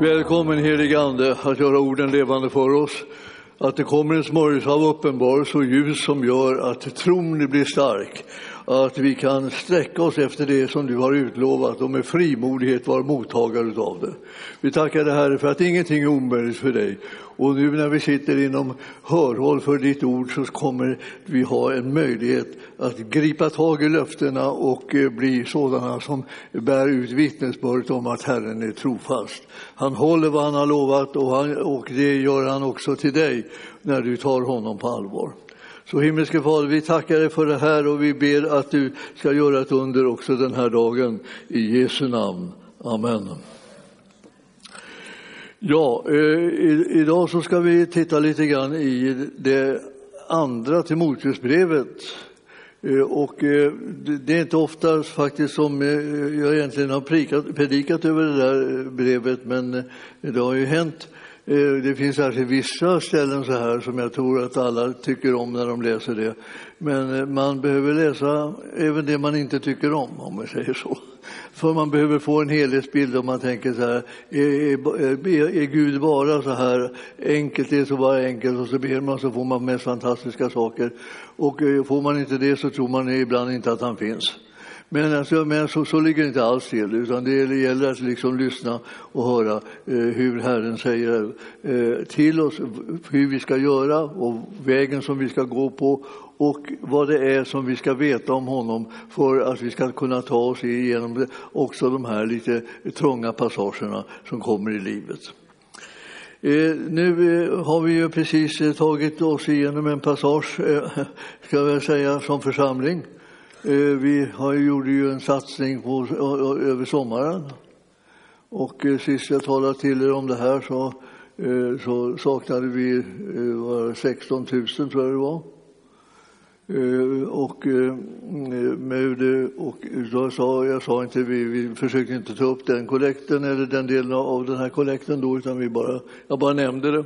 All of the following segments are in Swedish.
Välkommen helige Ande att göra orden levande för oss. Att det kommer en smörjelse av uppenbarelse och ljus som gör att tron blir stark. Att vi kan sträcka oss efter det som du har utlovat och med frimodighet vara mottagare av det. Vi tackar dig Herre för att ingenting är omöjligt för dig. Och nu när vi sitter inom hörhåll för ditt ord så kommer vi ha en möjlighet att gripa tag i löftena och eh, bli sådana som bär ut vittnesbördet om att Herren är trofast. Han håller vad han har lovat och, han, och det gör han också till dig när du tar honom på allvar. Så himmelske Fader, vi tackar dig för det här och vi ber att du ska göra ett under också den här dagen. I Jesu namn. Amen. Ja, eh, idag så ska vi titta lite grann i det andra Timoteusbrevet. Eh, och eh, det är inte ofta faktiskt som eh, jag egentligen har predikat, över det där brevet, men det har ju hänt Eh, det finns alltså vissa ställen så här som jag tror att alla tycker om när de läser det. Men eh, man behöver läsa även det man inte tycker om, om man säger så. För man behöver få en helhetsbild om man tänker så här, är, är, är Gud bara så här enkelt, det är så bara enkelt och så ber man så får man mest fantastiska saker. Och eh, får man inte det så tror man ibland inte att han finns. Men, alltså, men så, så ligger det inte alls till, utan det gäller att liksom lyssna och höra eh, hur Herren säger eh, till oss hur vi ska göra och vägen som vi ska gå på och vad det är som vi ska veta om honom för att vi ska kunna ta oss igenom också de här lite trånga passagerna som kommer i livet. Eh, nu eh, har vi ju precis eh, tagit oss igenom en passage, eh, ska jag säga, som församling Eh, vi har, gjorde ju en satsning på, eh, eh, över sommaren. Och sist jag talade till er om det här så, så saknade vi var 16 000, tror jag det var. Och, mm, med, och då sa, jag sa inte, vi, vi försökte inte ta upp den kollekten eller den delen av den här kollekten då, utan vi bara, jag bara nämnde det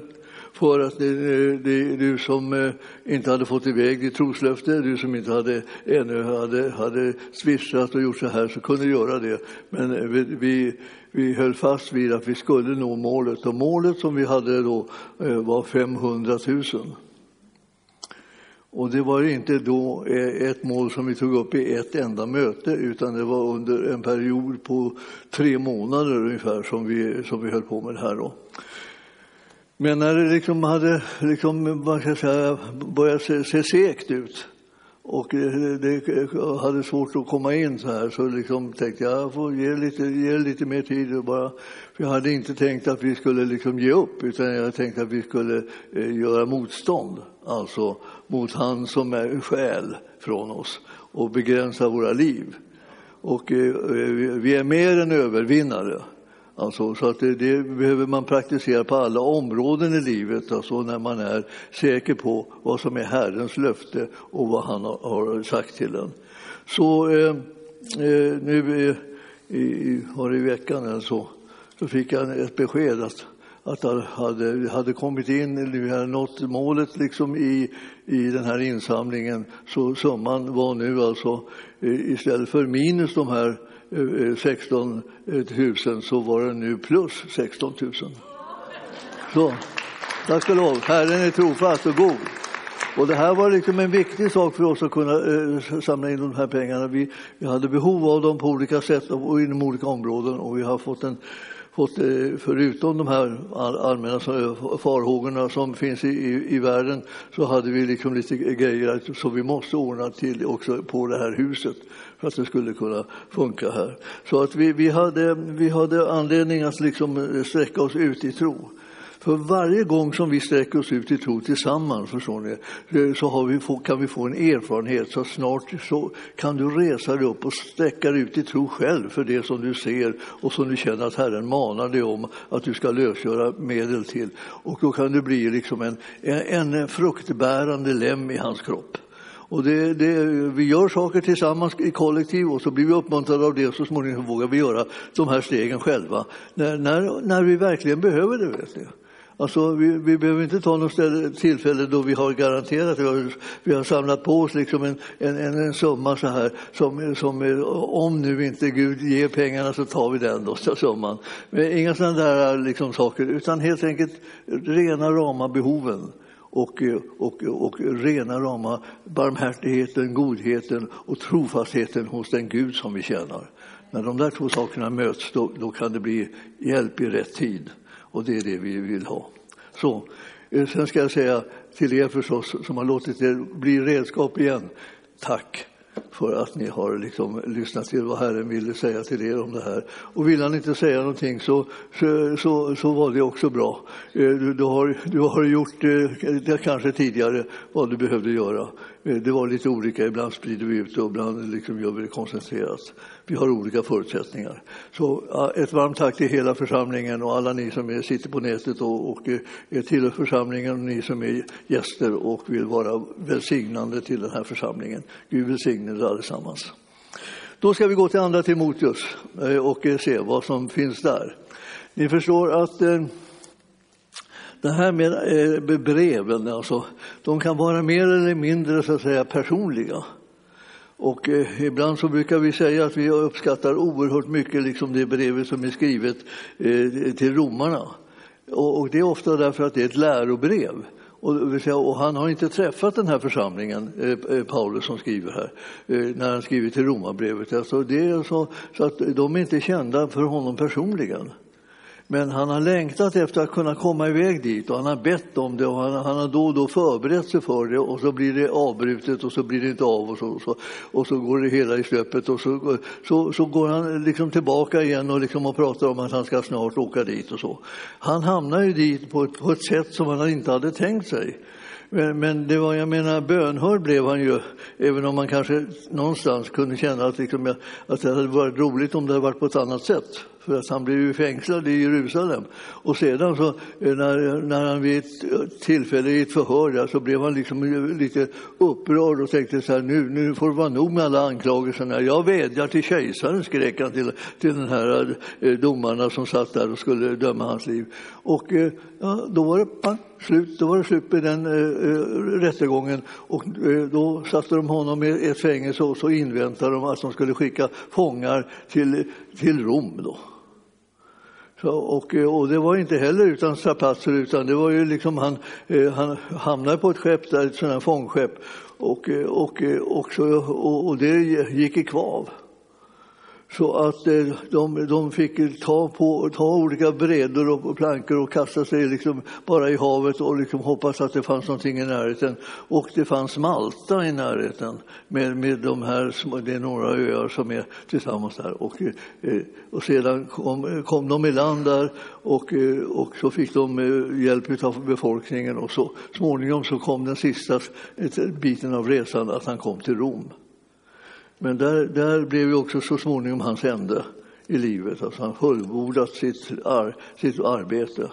för att det, det, du som eh, inte hade fått iväg ditt troslöfte, du som inte hade, ännu hade, hade swishat och gjort så här, så kunde göra det. Men eh, vi, vi, vi höll fast vid att vi skulle nå målet och målet som vi hade då eh, var 500 000. Och det var inte då ett mål som vi tog upp i ett enda möte utan det var under en period på tre månader ungefär som vi, som vi höll på med det här. Då. Men när det liksom hade liksom, man ska säga, börjat se, se segt ut och eh, det, det, hade svårt att komma in så här så liksom tänkte jag jag får ge lite, ge lite mer tid. Och bara, för jag hade inte tänkt att vi skulle liksom ge upp utan jag tänkte att vi skulle eh, göra motstånd. Alltså mot han som är själ från oss och begränsa våra liv. Och eh, eh vi är mer än övervinnare. Alltså, så att det, det, behöver man praktisera på alla områden i livet, alltså när man är säker på vad som är Herrens löfte och vad han har, har sagt till en. Så eh, eh nu eh, i, i, var det i veckan så, så fick jag ett besked att, att det hade, hade kommit in, vi hade nått målet liksom i, i den här insamlingen. Så summan var nu alltså, eh, istället för minus de här Eh, 16 000 eh, så var det nu plus 16 000. Så, tack ska du ha. Herren är trofast och god. Och det här var liksom en viktig sak för oss att kunna eh, samla in de här pengarna. Vi, vi hade behov av dem på olika sätt och inom olika områden och vi har fått en fått, eh, förutom de här allmänna farhågorna som finns i, i, i, världen så hade vi liksom lite grejer som vi måste ordna till också på det här huset för att det skulle kunna funka här. Så att vi, vi, hade, vi hade anledning att liksom eh, sträcka oss ut i tro. För varje gång som vi sträcker oss ut i tro tillsammans förstår ni, eh, så har vi, kan vi få en erfarenhet. Så snart så kan du resa dig upp och sträcka dig ut i tro själv för det som du ser och som du känner att Herren manar dig om att du ska lösgöra medel till. Och då kan du bli liksom en, en fruktbärande lem i hans kropp. Och det, det, vi gör saker tillsammans i kollektiv och så blir vi uppmuntrade av det och så småningom vågar vi göra de här stegen själva när, när, när vi verkligen behöver det. Vet ni. Alltså, vi, vi behöver inte ta något ställe, tillfälle då vi har garanterat, vi har, vi har samlat på oss liksom en, en, en, summa så här som, som om nu inte Gud ger pengarna så tar vi den då, summan. Men inga sådana där liksom, saker, utan helt enkelt rena rama behoven och, och, och rena rama barmhärtigheten, godheten och trofastheten hos den Gud som vi tjänar. När de där två sakerna möts då, då kan det bli hjälp i rätt tid och det är det vi vill ha. Så, eh, sen ska jag säga till er förstås som har låtit er bli redskap igen, tack för att ni har liksom lyssnat till vad Herren ville säga till er om det här. Och vill han inte säga någonting så, så, så, så var det också bra. Eh, du, du, har, du har gjort det kanske tidigare vad du behövde göra. Eh, det var lite olika, ibland sprider vi ut det och ibland liksom gör vi det koncentrerat. Vi har olika förutsättningar. Så ett varmt tack till hela församlingen och alla ni som är, sitter på nätet och, och eh, är tillhör församlingen och ni som är gäster och vill vara välsignande till den här församlingen. Gud välsigne er allesammans. Då ska vi gå till Andra Timoteus eh, och se vad som finns där. Ni förstår att eh, det här med eh, breven, alltså, de kan vara mer eller mindre så att säga, personliga. Och eh, ibland så brukar vi säga att vi uppskattar oerhört mycket liksom det brevet som är skrivet eh, till romarna. Och, och, det är ofta därför att det är ett lärobrev. Och, och, han har inte träffat den här församlingen, eh, eh Paulus som skriver här, eh, när han skriver till romarbrevet. Alltså det är så, så att de är inte kända för honom personligen. Men han har längtat efter att kunna komma iväg dit och han har bett om det och han, han har då och då förberett sig för det och så blir det avbrutet och så blir det inte av och så, och så, och så går det hela i stöpet och så, så, så går han liksom tillbaka igen och, liksom och pratar om att han ska snart åka dit och så. Han hamnar ju dit på ett, på ett sätt som han inte hade tänkt sig. Men, men, det var, jag menar, bönhörd blev han ju, även om man kanske någonstans kunde känna att, liksom, att det hade varit roligt om det hade varit på ett annat sätt för att han blev ju fängslad i Jerusalem. Och sedan så, eh, när, när han vid ett eh, tillfälle i ett förhör där, så blev han liksom lite upprörd och tänkte så här, nu, nu får det vara nog med alla anklagelserna. Jag vädjar till kejsaren, skrek han till, till den här eh, domarna som satt där och skulle döma hans liv. Och ja, då var det bang, slut, då var det slut med den eh, eh, rättegången och eh, då satte de honom i ett fängelse och så inväntade de att de skulle skicka fångar till, till Rom. Då. Så, och, eh, och, det var inte heller utan strapatser, utan det var ju liksom han, eh, han hamnade på ett skepp, där, ett sådant här fångskepp, och, eh, och, och, och, och det gick i kvav. Så att eh, de, de fick ta, på, ta olika brädor och plankor och kasta sig liksom bara i havet och liksom hoppas att det fanns någonting i närheten. Och det fanns Malta i närheten med, med de här, det är några öar som är tillsammans där. Och, eh, och sedan kom, kom de i land där och, eh, och så fick de hjälp av befolkningen och så småningom så kom den sista biten av resan att han kom till Rom. Men där, där blev ju också så småningom hans ände i livet. Alltså han fullbordat sitt, ar, sitt arbete.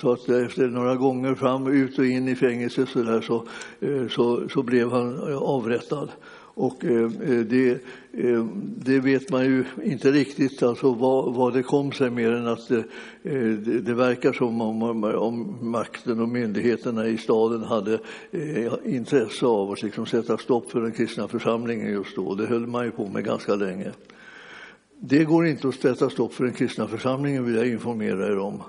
Så att efter några gånger fram, ut och in i fängelse så, där, så, eh, så, så blev han eh, avrättad. Och eh, eh, det, eh, det, vet man ju inte riktigt alltså vad, vad det kom sig mer än att det, det, det verkar som om, om, makten och myndigheterna i staden hade eh, intresse av att liksom sätta stopp för den kristna församlingen just då. Det höll man ju på med ganska länge. Det går inte att sätta stopp för den kristna församlingen vill jag informera er om.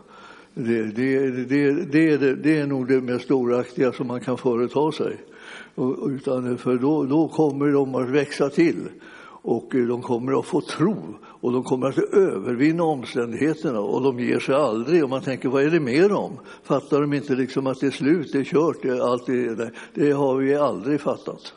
Det, det, det, det, det är nog det mest storaktiga som man kan företa sig. Utan för då, då kommer de att växa till och eh, de kommer att få tro och de kommer att övervinna omständigheterna och de ger sig aldrig. Och man tänker, vad är det med dem? Fattar de inte liksom att det är slut, det är kört, det, allt det, det har vi aldrig fattat.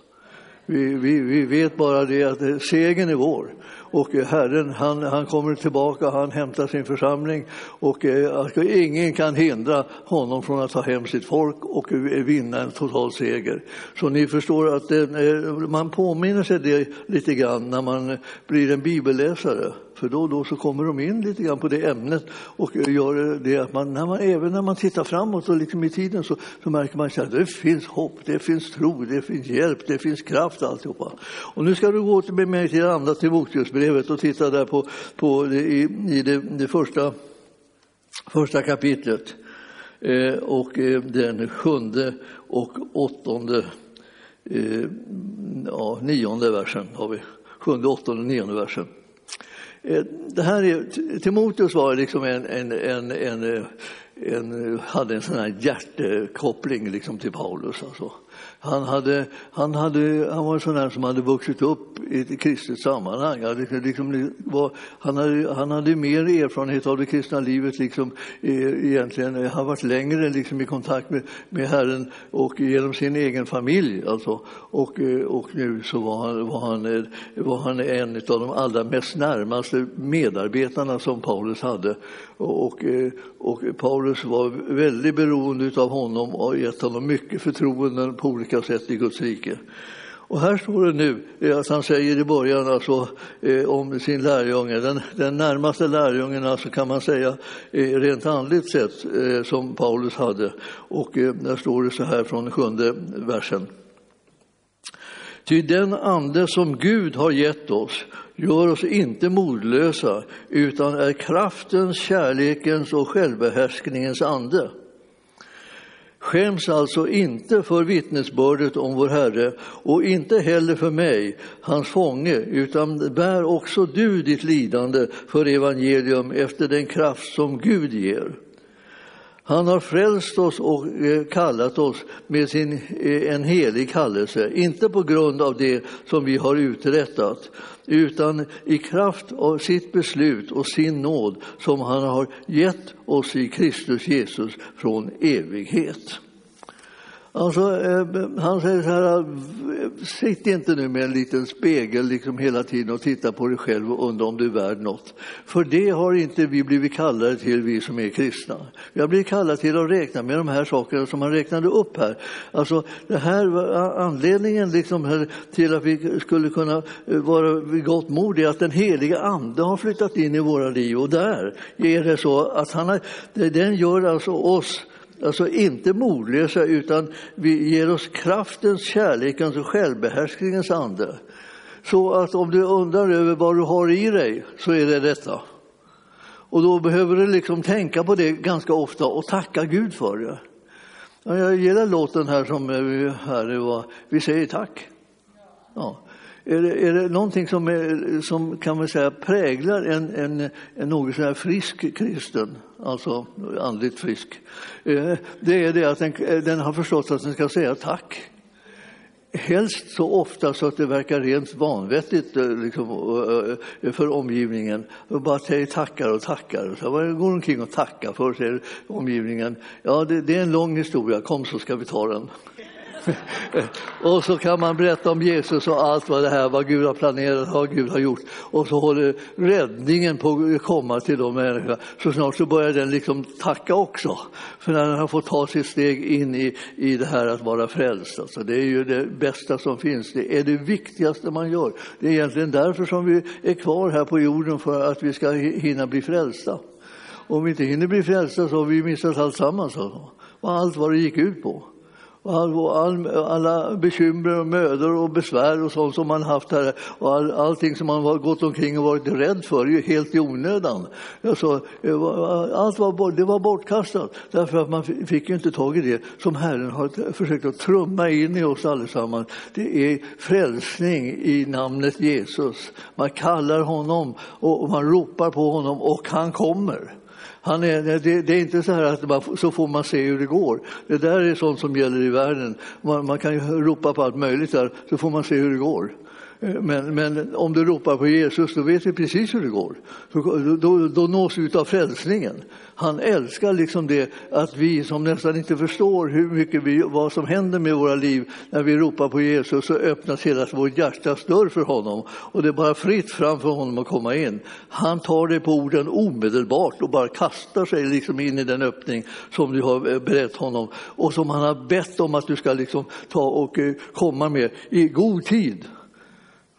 Vi, vi, vi vet bara det att segern är vår och eh, Herren han, han kommer tillbaka, han hämtar sin församling och eh, alltså, ingen kan hindra honom från att ta hem sitt folk och eh, vinna en total seger. Så ni förstår att det, eh, man påminner sig det lite grann när man blir en bibelläsare. För då och då så kommer de in lite grann på det ämnet och gör det att man, när man även när man tittar framåt och liksom i tiden så, så märker man att det finns hopp, det finns tro, det finns hjälp, det finns kraft alltihopa. Och nu ska du gå med mig till andra Timoteusbrevet och titta där på, på i, i det, det första, första kapitlet. Eh, och eh, den sjunde och åttonde, eh, ja, nionde versen har vi. Sjunde, åttonde, nionde versen. Eh, det här är, Timoteus var liksom en, en, en, en, eh, en hade en sån här hjärtekoppling liksom till Paulus. Alltså. Han, hade, han, hade, han var en sån där som hade vuxit upp i ett kristet sammanhang. Han, liksom, liksom, var, han, hade, han hade mer erfarenhet av det kristna livet, liksom, eh, egentligen. Han har varit längre liksom, i kontakt med, med Herren och genom sin egen familj. Alltså. Och, eh, och nu så var han, var, han, eh, var han en av de allra mest närmaste medarbetarna som Paulus hade. Och, och Paulus var väldigt beroende av honom och gett honom mycket förtroenden på olika sätt i Guds rike. Och här står det nu att han säger i början alltså, eh, om sin lärjunge, den, den närmaste lärjungen alltså kan man säga eh, rent andligt sett eh, som Paulus hade. Och eh, där står det så här från sjunde versen. Ty den ande som Gud har gett oss gör oss inte modlösa utan är kraftens, kärlekens och självbehärskningens ande. Skäms alltså inte för vittnesbördet om vår Herre och inte heller för mig, hans fånge, utan bär också du ditt lidande för evangelium efter den kraft som Gud ger. Han har frälst oss och eh, kallat oss med sin, eh, en helig kallelse, inte på grund av det som vi har uträttat, utan i kraft av sitt beslut och sin nåd som han har gett oss i Kristus Jesus från evighet. Alltså, han säger så här, sitt inte nu med en liten spegel liksom hela tiden och titta på dig själv och undra om du är värd något. För det har inte vi blivit kallade till, vi som är kristna. Vi har blivit kallade till att räkna med de här sakerna som han räknade upp här. Alltså, det här anledningen liksom till att vi skulle kunna eh, vara vid gott mod är att den heliga Ande har flyttat in i våra liv och där är det så att han har, den gör alltså oss Alltså inte modlösa, utan vi ger oss kraftens, kärlekens och självbehärskningens ande. Så att om du undrar över vad du har i dig, så är det detta. Och då behöver du liksom tänka på det ganska ofta och tacka Gud för det. Jag gillar låten här som eh, här var, vi säger tack. Ja. Är det, är det någonting som, är, som kan man säga präglar en, en, en något så frisk kristen, alltså andligt frisk, eh, det är det att den, den har förstått att den ska säga tack. Helst så ofta så att det verkar rent vanvettigt eh, liksom, eh, för omgivningen. Och bara säger tackar och tackar. Så vad går omkring och tackar för, säger omgivningen. Ja, det, det är en lång historia, kom så ska vi ta den. och så kan man berätta om Jesus och allt vad det här, vad Gud har planerat, vad Gud har gjort. Och så håller räddningen på att komma till de människorna. Så snart så börjar den liksom tacka också. För när den har fått ta sitt steg in i, i det här att vara frälst. Alltså det är ju det bästa som finns. Det är det viktigaste man gör. Det är egentligen därför som vi är kvar här på jorden, för att vi ska hinna bli frälsta. Om vi inte hinner bli frälsta så har vi missat alltsammans. Alltså. Och allt vad det gick ut på och all, alla bekymmer och mödor och besvär och sånt som man haft här och all, allting som man har gått omkring och varit rädd för, ju helt i onödan. Alltså, allt var, det var bortkastat därför att man fick inte tag i det som Herren har försökt att trumma in i oss allesammans. Det är frälsning i namnet Jesus. Man kallar honom och man ropar på honom och han kommer. Han är, det, det, är inte så här att man, så får man se hur det går. Det där är sånt som gäller i världen. Man, man kan ju ropa på allt möjligt där, så får man se hur det går. Eh, men, men, om du ropar på Jesus, då vet vi precis hur det går. Då, då, då nås vi av frälsningen. Han älskar liksom det att vi som nästan inte förstår hur mycket vi, vad som händer med våra liv när vi ropar på Jesus så öppnas hela vårt hjärtas dörr för honom och det är bara fritt fram för honom att komma in. Han tar dig på orden omedelbart och bara kastar sig liksom in i den öppning som du har eh, berett honom och som han har bett om att du ska liksom ta och eh, komma med i god tid.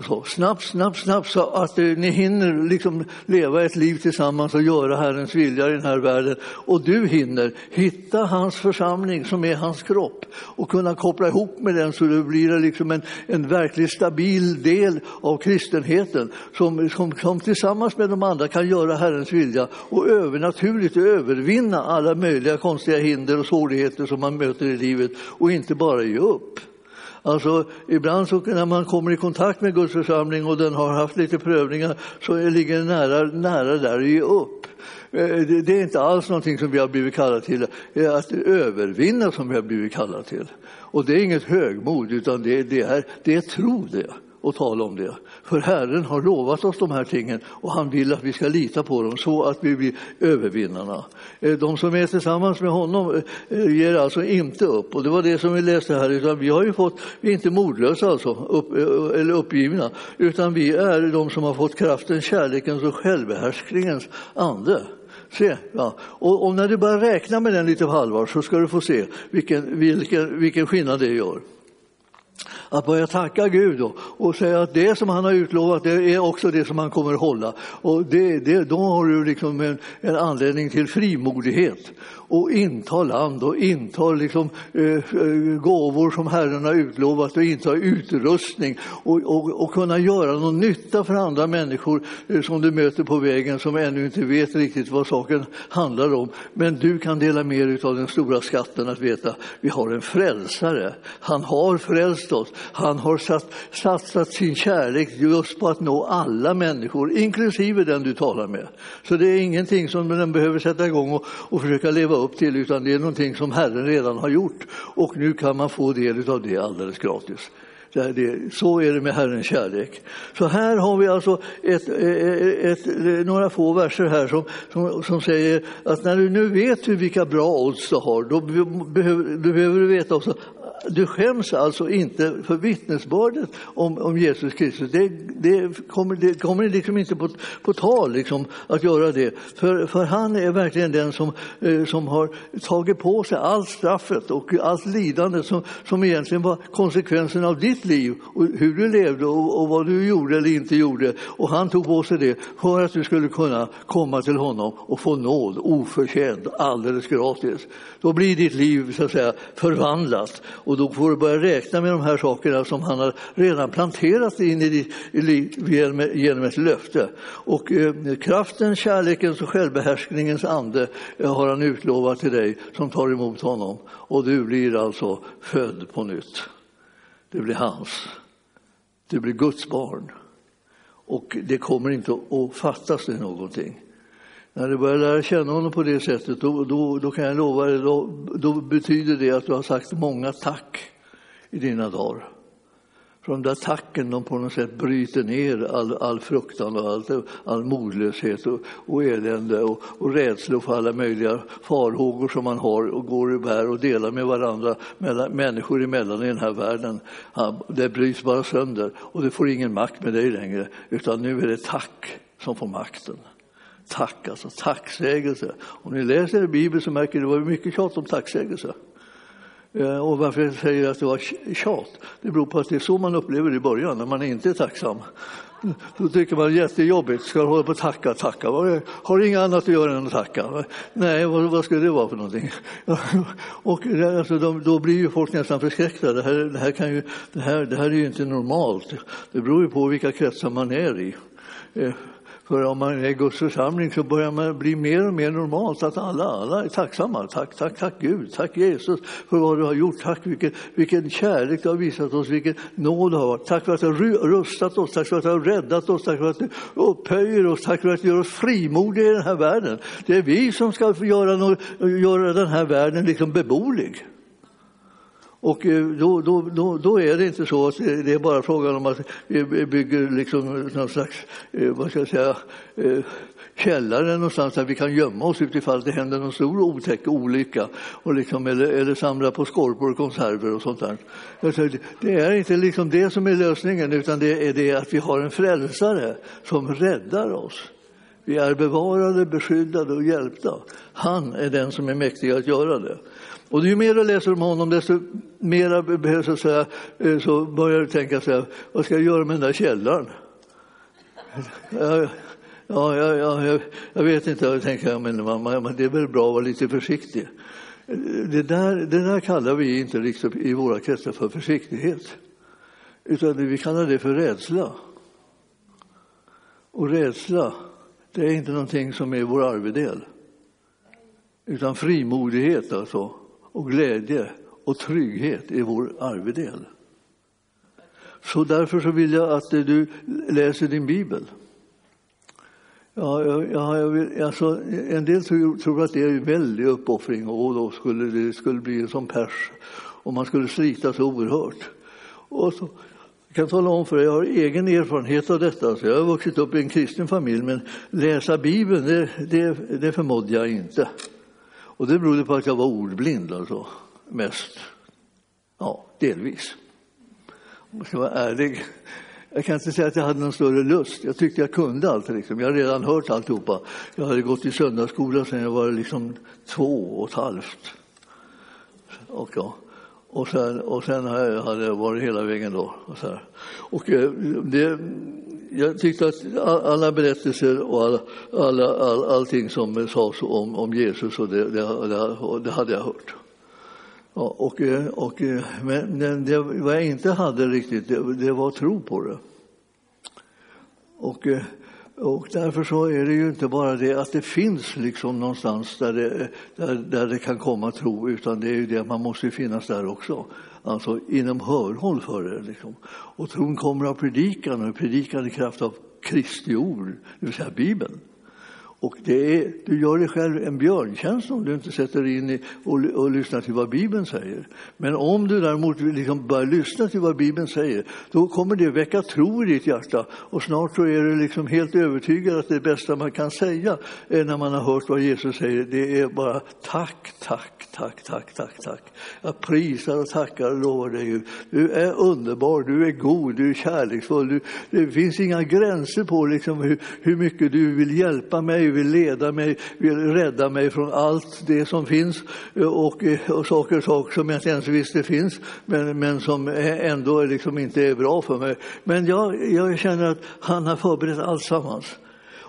Så, snabbt, snabbt, snabbt så att eh, ni hinner liksom leva ett liv tillsammans och göra Herrens vilja i den här världen. Och du hinner hitta hans församling som är hans kropp och kunna koppla ihop med den så det blir liksom en, en verkligt stabil del av kristenheten som, som, som tillsammans med de andra kan göra Herrens vilja och övernaturligt övervinna alla möjliga konstiga hinder och svårigheter som man möter i livet och inte bara ge upp. Alltså, ibland så när man kommer i kontakt med Guds församling och den har haft lite prövningar så ligger det nära, nära där att ge upp. Eh, det är inte alls någonting som vi har blivit kallade till, eh, att övervinna som vi har blivit kallade till. Och det är inget högmod, utan det, det, är, det är tro det och tala om det. För Herren har lovat oss de här tingen och han vill att vi ska lita på dem så att vi blir övervinnarna. Eh, de som är tillsammans med honom eh, ger alltså inte upp och det var det som vi läste här. Utan vi har ju fått, vi är inte modlösa alltså, upp, eh, eller uppgivna, utan vi är de som har fått kraften, kärlekens och självbehärskningens ande. Se, ja. och, och, när du börjar räkna med den lite på allvar så ska du få se vilken, vilken, vilken skillnad det gör att börja tacka Gud då, och säga att det som han har utlovat det är också det som han kommer att hålla. Och det, det, då har du liksom en, en anledning till frimodighet och inta land och inta liksom, eh, eh, gåvor som Herren har utlovat och inta utrustning och, och, och, kunna göra någon nytta för andra människor eh, som du möter på vägen som ännu inte vet riktigt vad saken handlar om. Men du kan dela med dig av den stora skatten att veta vi har en frälsare. Han har frälst oss. Han har satt, satsat sin kärlek just på att nå alla människor, inklusive den du talar med. Så det är ingenting som den behöver sätta igång och, och försöka leva upp till, utan det är någonting som Herren redan har gjort. Och nu kan man få del av det alldeles gratis. Så är det med Herrens kärlek. Så här har vi alltså ett, eh, ett, ett, några få verser här som, som, som, säger att när du nu vet vilka bra odds du har, då behöver, du behöver du veta också du skäms alltså inte för vittnesbördet om, om Jesus Kristus. Det, det, kommer, det kommer liksom inte på, på tal liksom, att göra det. För, för han är verkligen den som, eh, som har tagit på sig allt straffet och allt lidande som, som egentligen var konsekvensen av ditt liv och hur du levde och, och vad du gjorde eller inte gjorde. Och han tog på sig det för att du skulle kunna komma till honom och få nåd oförtjänt, alldeles gratis. Då blir ditt liv så att säga förvandlat och då får du börja räkna med de här sakerna som han har redan planterat in i ditt liv genom ett löfte. Och eh, kraften, kärlekens och självbehärskningens ande eh, har han utlovat till dig som tar emot honom. Och du blir alltså född på nytt. Du blir hans. Du blir Guds barn. Och det kommer inte att fattas dig någonting. När du börjar lära känna honom på det sättet, då, då, då kan jag lova dig, då, då, betyder det att du har sagt många tack i dina dagar. För de där tacken de på något sätt bryter ner all, all fruktan och all, all modlöshet och, och elände och, och rädsla för alla möjliga farhågor som man har och går och bär och delar med varandra, mellan, människor emellan i den här världen. det bryts bara sönder och det får ingen makt med dig längre, utan nu är det tack som får makten tack, alltså tacksägelse. Om ni läser i Bibeln så märker ni att det var mycket tjat om tacksägelse. Eh, och varför jag säger att det var tjat, det beror på att det är så man upplever det i början, när man inte är tacksam. Då tycker man det är jättejobbigt, ska hålla på och tacka, tacka. Har inget annat att göra än att tacka? Nej, vad, vad skulle det vara för någonting? Och alltså, de, då blir ju folk nästan förskräckta. Det här, det, här kan ju, det, här, det här är ju inte normalt. Det beror ju på vilka kretsar man är i. Eh, för om man är i Guds församling så börjar man bli mer och mer normalt att alla, alla är tacksamma. Tack, tack, tack Gud, tack Jesus för vad du har gjort. Tack vilken, vilken kärlek du har visat oss, vilken nåd du har varit. Tack för att du har rustat oss, tack för att du har räddat oss, tack för att du upphöjer oss, tack för att du gör oss frimodiga i den här världen. Det är vi som ska göra, göra den här världen liksom beboelig. Och eh, då, då, då, då, är det inte så att eh, det är bara frågan om att eh, vi bygger liksom någon slags, vad ska jag säga, källare någonstans där vi kan gömma oss utifall det händer någon stor otäck olycka och liksom, eller, eller samla på skorpor och konserver och sånt där. Alltså, det är inte liksom det som är lösningen utan det är det att vi har en frälsare som räddar oss. Vi är bevarade, beskyddade och hjälpta. Han är den som är mäktig att göra det. Och ju mer du läser om honom, desto mer behövs att säga, eh, så börjar du tänka så här, vad ska jag göra med den där källaren? Ja, ja, ja, ja jag vet inte, jag tänker, men man, det är väl bra att vara lite försiktig. Det där, det där kallar vi inte liksom i våra kretsar för försiktighet, utan vi kallar det för rädsla. Och rädsla, det är inte någonting som är vår arvedel, utan frimodighet alltså och glädje och trygghet är vår arvedel. Så därför så vill jag att du läser din bibel. Ja, ja, jag vill, alltså, en del tror, tror att det är en väldig uppoffring och då skulle det skulle bli som pers och man skulle slita så oerhört. Och så, jag kan tala om för dig, jag har egen erfarenhet av detta. Så jag har vuxit upp i en kristen familj, men läsa Bibeln, det, det, det förmådde jag inte. Och det berodde på att jag var ordblind, alltså, mest. Ja, delvis. Om jag ska vara ärlig. Jag kan inte säga att jag hade någon större lust. Jag tyckte jag kunde allt. Liksom. Jag hade redan hört alltihopa. Jag hade gått i söndagsskola sedan jag var liksom två och ett halvt. Och, ja. och, sen, och sen hade jag varit hela vägen då. Och, så här. och eh, det, jag tyckte att alla berättelser och alla, alla, all, allting som sades om, om Jesus, och det, det, det hade jag hört. Ja, och, eh, och, eh, men det, vad jag inte hade riktigt, det, det var tro på det. Och, eh, och därför så är det ju inte bara det att det finns liksom någonstans där det, där, där det kan komma tro, utan det är ju det att man måste finnas där också. Alltså inom hörhåll för er. Liksom. Och tron kommer av predikan och predikan i kraft av Kristi ord, det vill säga Bibeln. Och är, du gör dig själv en björntjänst om du inte sätter dig in i och, och lyssnar till vad Bibeln säger. Men om du däremot liksom börjar lyssna till vad Bibeln säger, då kommer det väcka tro i ditt hjärta. Och snart så är du liksom helt övertygad att det bästa man kan säga när man har hört vad Jesus säger, det är bara tack, tack, tack, tack, tack, tack. Jag prisar och tackar och lovar dig Gud. Du är underbar, du är god, du är kärleksfull. Du, det finns inga gränser på liksom hur, hur mycket du vill hjälpa mig mig, vill leda mig, vill rädda mig från allt det som finns och, och saker och saker som jag inte ens visste finns, men, men som ändå liksom inte är bra för mig. Men jag, jag känner att han har förberett alltsammans.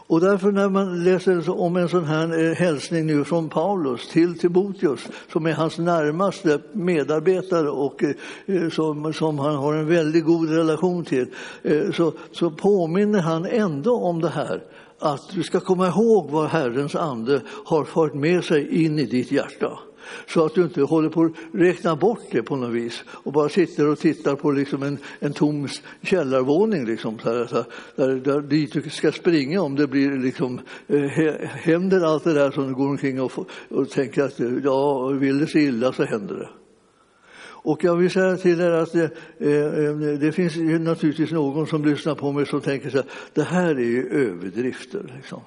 Och därför när man läser om en sån här eh, hälsning nu från Paulus till Timoteus, som är hans närmaste medarbetare och eh, som, som han har en väldigt god relation till, eh, så, så påminner han ändå om det här att du ska komma ihåg vad Herrens ande har fört med sig in i ditt hjärta. Så att du inte håller på att räkna bort det på något vis och bara sitter och tittar på liksom en, en tom källarvåning liksom, så här, så här, där, där dit du ska springa om det blir liksom, eh, händer allt det där som du går omkring och, och tänker att ja, vill det sig illa så händer det. Och jag vill säga till er att det, eh, det finns naturligtvis någon som lyssnar på mig som tänker så här, det här är ju överdrifter. Liksom.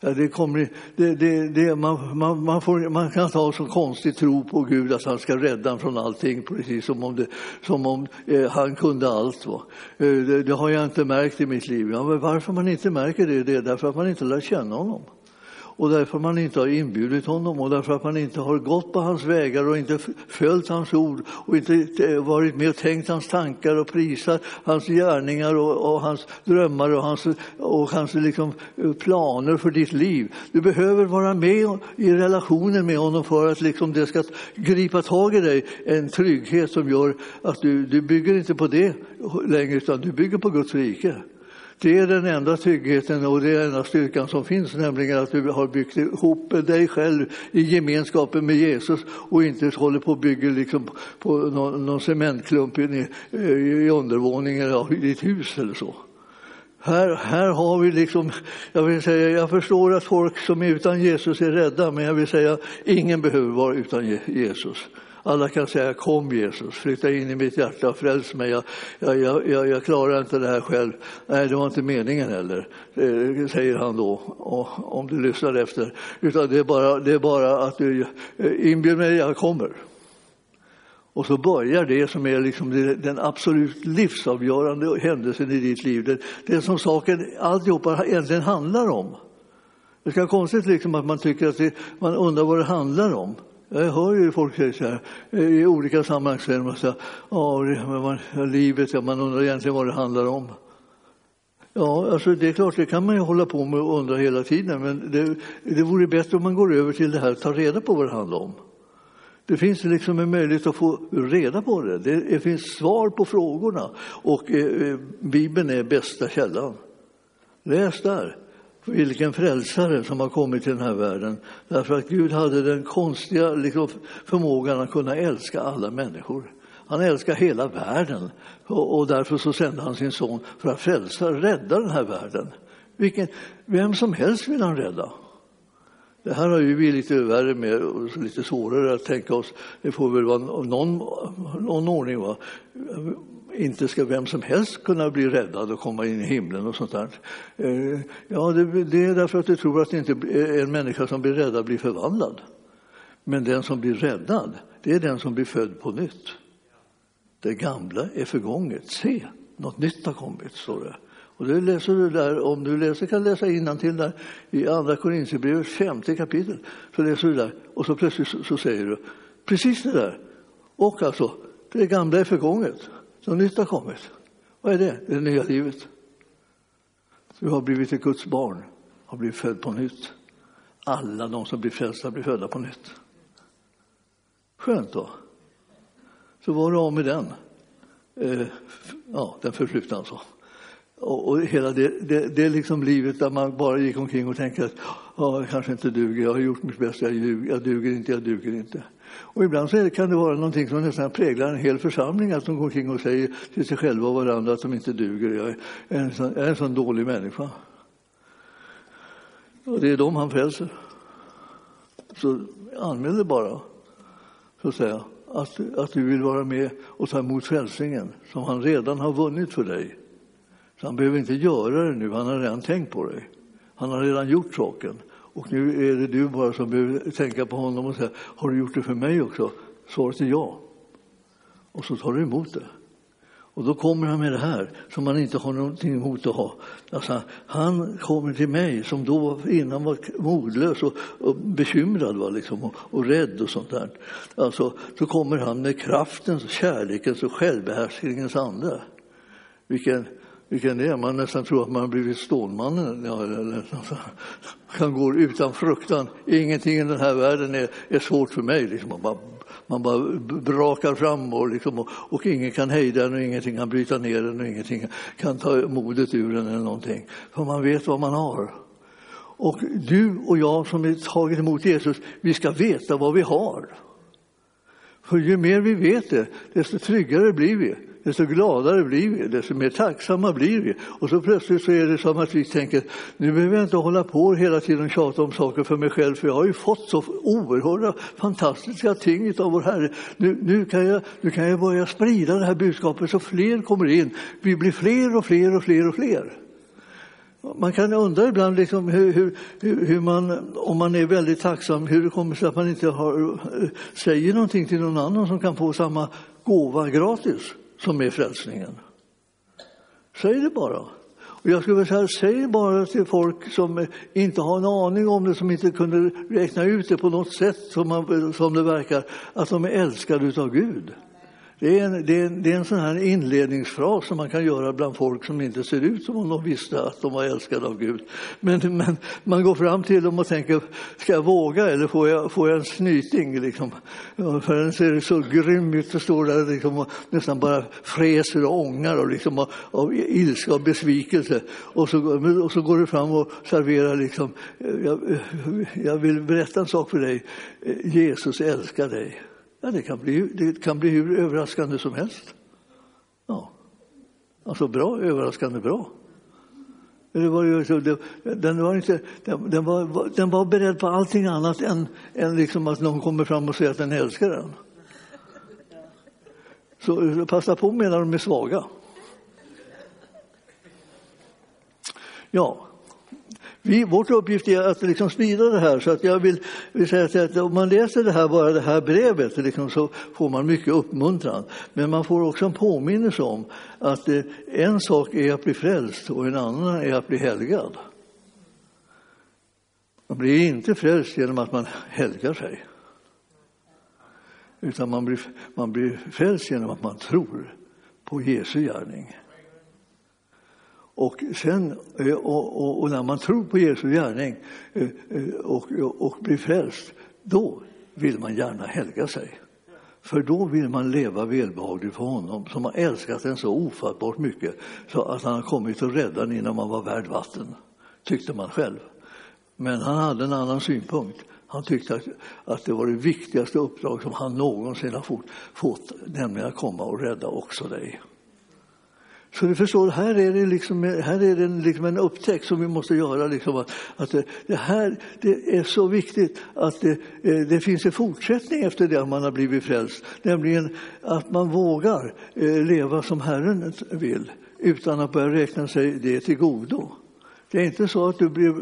Ja, det kommer, det, det, det, man, man, man, får, man kan ha så konstig tro på Gud att han ska rädda en från allting, precis som om, det, som om eh, han kunde allt. Va? Eh, det, det, har jag inte märkt i mitt liv. Ja, men varför man inte märker det, det är därför att man inte lär känna honom och därför man inte har inbjudit honom och därför att man inte har gått på hans vägar och inte följt hans ord och inte eh, varit med och tänkt hans tankar och prisat hans gärningar och, och hans drömmar och hans, och hans liksom eh, planer för ditt liv. Du behöver vara med i relationen med honom för att liksom det ska gripa tag i dig, en trygghet som gör att du, du bygger inte på det längre utan du bygger på Guds rike. Det är den enda tryggheten och det är den enda styrkan som finns, nämligen att du har byggt ihop dig själv i gemenskapen med Jesus och inte håller på att bygga liksom på någon, någon cementklump i, i undervåningen av ditt hus eller så. Här, här har vi liksom, jag vill säga, jag förstår att folk som är utan Jesus är rädda, men jag vill säga, ingen behöver vara utan Jesus. Alla kan säga kom Jesus, flytta in i mitt hjärta och fräls mig. Jag, jag, jag, jag, klarar inte det här själv. Nej, det var inte meningen heller, eh, säger han då, om du lyssnar efter. Utan det är bara, det är bara att du eh, inbjud mig, jag kommer. Och så börjar det som är liksom den absolut livsavgörande händelsen i ditt liv. Det, det som saken alltihopa egentligen handlar om. Det ska vara konstigt liksom att man tycker att det, man undrar vad det handlar om. Jag hör ju folk säga så här, i olika sammanhang säger man så här, ja, livet, ja, man undrar egentligen vad det handlar om. Ja, alltså det är klart, det kan man ju hålla på med och undra hela tiden, men det, det vore bättre om man går över till det här, ta reda på vad det handlar om. Det finns liksom en möjlighet att få reda på det. Det finns svar på frågorna och eh, eh, Bibeln är bästa källan. Läs där vilken frälsare som har kommit till den här världen. Därför att Gud hade den konstiga liksom, förmågan att kunna älska alla människor. Han älskar hela världen och därför så sände han sin son för att frälsa, rädda den här världen. Vilken, vem som helst vill han rädda. Det här har ju vi lite värre med, lite svårare att tänka oss. Det får väl vara någon, någon ordning. Va? Inte ska vem som helst kunna bli räddad och komma in i himlen och sånt där. Eh, ja, det, det är därför att du tror att inte eh, en människa som blir räddad blir förvandlad. Men den som blir räddad, det är den som blir född på nytt. Det gamla är förgånget. Se, något nytt har kommit, står det. Och det läser du där, om du läser, kan läsa till där i Andra Korinthierbrevet, femte kapitel. Så läser du där och så plötsligt så, så, säger du precis det där. Och alltså, det gamla är förgånget. Så nytt har kommit. Vad är det? Det nya livet. Du har blivit ett Guds barn, har blivit född på nytt. Alla de som blir frälsta blir födda på nytt. Skönt då. Så var du av med den. Eh, ja, den förflutna alltså. Och, och hela det, det, det är liksom livet där man bara gick omkring och tänkte att jag kanske inte duger, jag har gjort mitt bästa, jag, duger, jag duger inte, jag duger inte. Och ibland så kan det vara någonting som nästan präglar en hel församling, att de går omkring och säger till sig själva och varandra att de inte duger, jag är en sån, är en sån dålig människa. Och det är dem han frälser. Så anmäl det bara, så att säga, att, att du vill vara med och ta emot frälsningen som han redan har vunnit för dig. Så han behöver inte göra det nu, han har redan tänkt på dig. Han har redan gjort saken. Och nu är det du bara som behöver tänka på honom och säga, har du gjort det för mig också? Svaret är ja. Och så tar du emot det. Och då kommer han med det här som man inte har någonting emot att ha. Alltså, han kommer till mig som då innan var modlös och, och bekymrad va, liksom, och, och, rädd och sånt där. Alltså, då kommer han med kraftens, kärlekens och självbehärskningens ande. Vilken vilken det är. Man nästan tror att man har blivit Stålmannen. Ja, eller, kan gå utan fruktan. Ingenting i den här världen är, är svårt för mig. Liksom. Man, bara, man bara brakar fram och, liksom, och, och, ingen kan hejda en och ingenting kan bryta ner en och ingenting kan ta modet ur en eller någonting. För man vet vad man har. Och du och jag som är tagit emot Jesus, vi ska veta vad vi har. För ju mer vi vet det, desto tryggare blir vi desto gladare blir vi, desto mer tacksamma blir vi. Och så plötsligt så är det som att vi tänker, nu behöver jag inte hålla på hela tiden och tjata om saker för mig själv, för jag har ju fått så oerhörda fantastiska ting av vår Herre. Nu, nu, kan jag, nu kan jag börja sprida det här budskapet så fler kommer in. Vi blir fler och fler och fler och fler. Man kan undra ibland liksom hur, hur, hur, man, om man är väldigt tacksam, hur det kommer sig att man inte har, eh, säger någonting till någon annan som kan få samma gåva gratis som är frälsningen. Säg det bara. Och jag skulle vilja säga, säg bara till folk som inte har en aning om det, som inte kunde räkna ut det på något sätt som, man, som det verkar, att de är älskade av Gud. Det är, en, det, är en, det är en sån här inledningsfras som man kan göra bland folk som inte ser ut som om de visste att de var älskade av Gud. Men, men man går fram till dem och tänker, ska jag våga eller får jag, får jag en snyting? Liksom? För den ser så grym ut och står där liksom, och nästan bara fräser och ångar och liksom, av, av ilska och besvikelse. Och så, och så går du fram och serverar liksom, jag, jag vill berätta en sak för dig, Jesus älskar dig. Ja, det kan bli, det kan bli hur överraskande som helst. Ja. Alltså bra, överraskande bra. Det var den, var inte, den, var, den var beredd på allting annat än, än liksom att någon kommer fram och säger att den älskar den. Så passa på medan de är svaga. Ja, vi, vårt uppgift är att liksom sprida det här. Så att jag vill, vill säga att om man läser det här, bara det här brevet liksom, så får man mycket uppmuntran. Men man får också en påminnelse om att eh, en sak är att bli frälst och en annan är att bli helgad. Man blir inte frälst genom att man helgar sig. Utan man blir, man blir frälst genom att man tror på Jesu gärning. Och, sen, eh, och, och, och, när man tror på Jesu gärning eh, eh, och, och blir frälst, då vill man gärna helga sig. För då vill man leva välbehagligt för honom som har älskat en så ofattbart mycket så att han har kommit och räddat en innan man var värd vatten, tyckte man själv. Men han hade en annan synpunkt. Han tyckte att, att det var det viktigaste uppdrag som han någonsin har fått, fått nämligen att komma och rädda också dig. Så du förstår, här är det, liksom, här är det liksom en upptäckt som vi måste göra. Liksom, att, att det, här det är så viktigt att det, eh, det, finns en fortsättning efter det man har blivit frälst. Nämligen att man vågar eh, leva som Herren vill utan att börja räkna sig det till godo. Det är inte så att du blir,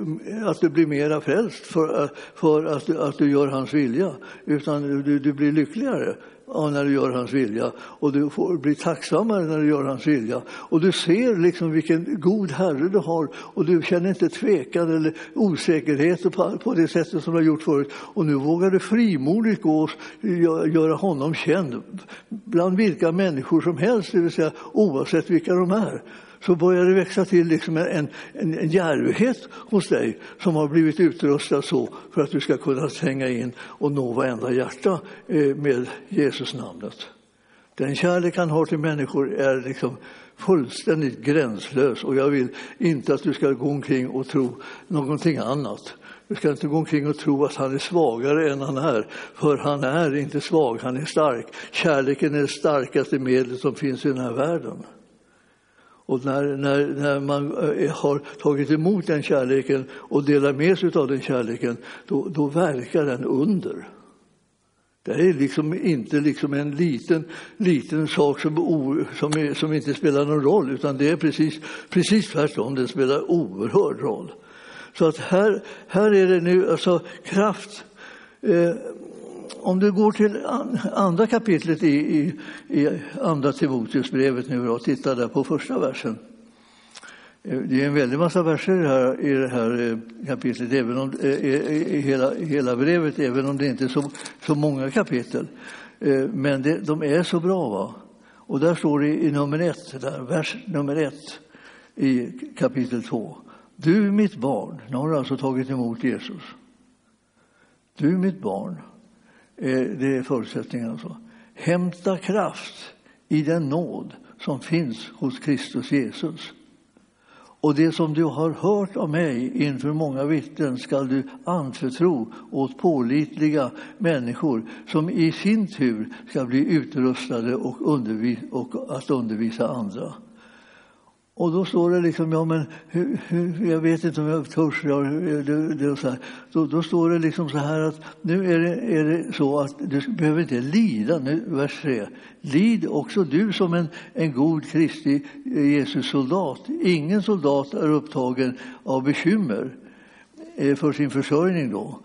att du blir mera frälst för, för att, du, att du gör hans vilja, utan du, du blir lyckligare när du gör hans vilja och du får bli tacksammare när du gör hans vilja. Och du ser liksom vilken god Herre du har och du känner inte tvekan eller osäkerhet på, på det sättet som du har gjort förut. Och nu vågar du frimodigt gå och göra honom känd bland vilka människor som helst, det vill säga oavsett vilka de är så börjar det växa till liksom en, en, en djärvhet hos dig som har blivit utrustad så för att du ska kunna tränga in och nå varenda hjärta eh, med Jesus namnet. Den kärlek han har till människor är liksom fullständigt gränslös och jag vill inte att du ska gå omkring och tro någonting annat. Du ska inte gå omkring och tro att han är svagare än han är, för han är inte svag, han är stark. Kärleken är det starkaste medlet som finns i den här världen. Och när, när, när man eh, har tagit emot den kärleken och delar med sig av den kärleken, då, då verkar den under. Det är liksom inte liksom en liten, liten sak som, som, är, som, inte spelar någon roll, utan det är precis, precis tvärtom, det spelar oerhörd roll. Så att här, här är det nu alltså kraft. Eh, om du går till andra kapitlet i, i, i andra Timoteusbrevet nu och tittar där på första versen. Eh, det är en väldig massa verser här, i det här eh, kapitlet, även om, eh, i hela, hela brevet, även om det inte är så, så många kapitel. Men det, de är så bra. Va? Och där står det i nummer ett, där, vers nummer ett i kapitel två. Du mitt barn, nu har du alltså tagit emot Jesus. Du mitt barn, Eh, det är förutsättningen. Alltså. Hämta kraft i den nåd som finns hos Kristus Jesus. Och det som du har hört av mig inför många vittnen skall du anförtro åt pålitliga människor som i sin tur ska bli utrustade och, undervis och att undervisa andra. Och då står det liksom, ja men hur, hur, jag vet inte om jag törs. Jag, det, det, så här. Då, då, står det liksom så här att nu är det, är det så att du behöver inte lida, nu, vers 3. Lid också du som en, en god Kristi eh, Jesus soldat. Ingen soldat är upptagen av bekymmer eh, för sin försörjning då.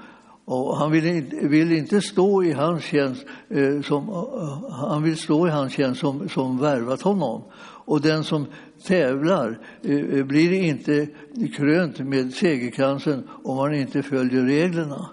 Och han vill inte, vill inte stå i hans tjänst eh, som, uh, han vill stå i hans tjänst som, som värvat honom. Och den som tävlar eh, eh blir inte krönt med segerkransen om man inte följer reglerna.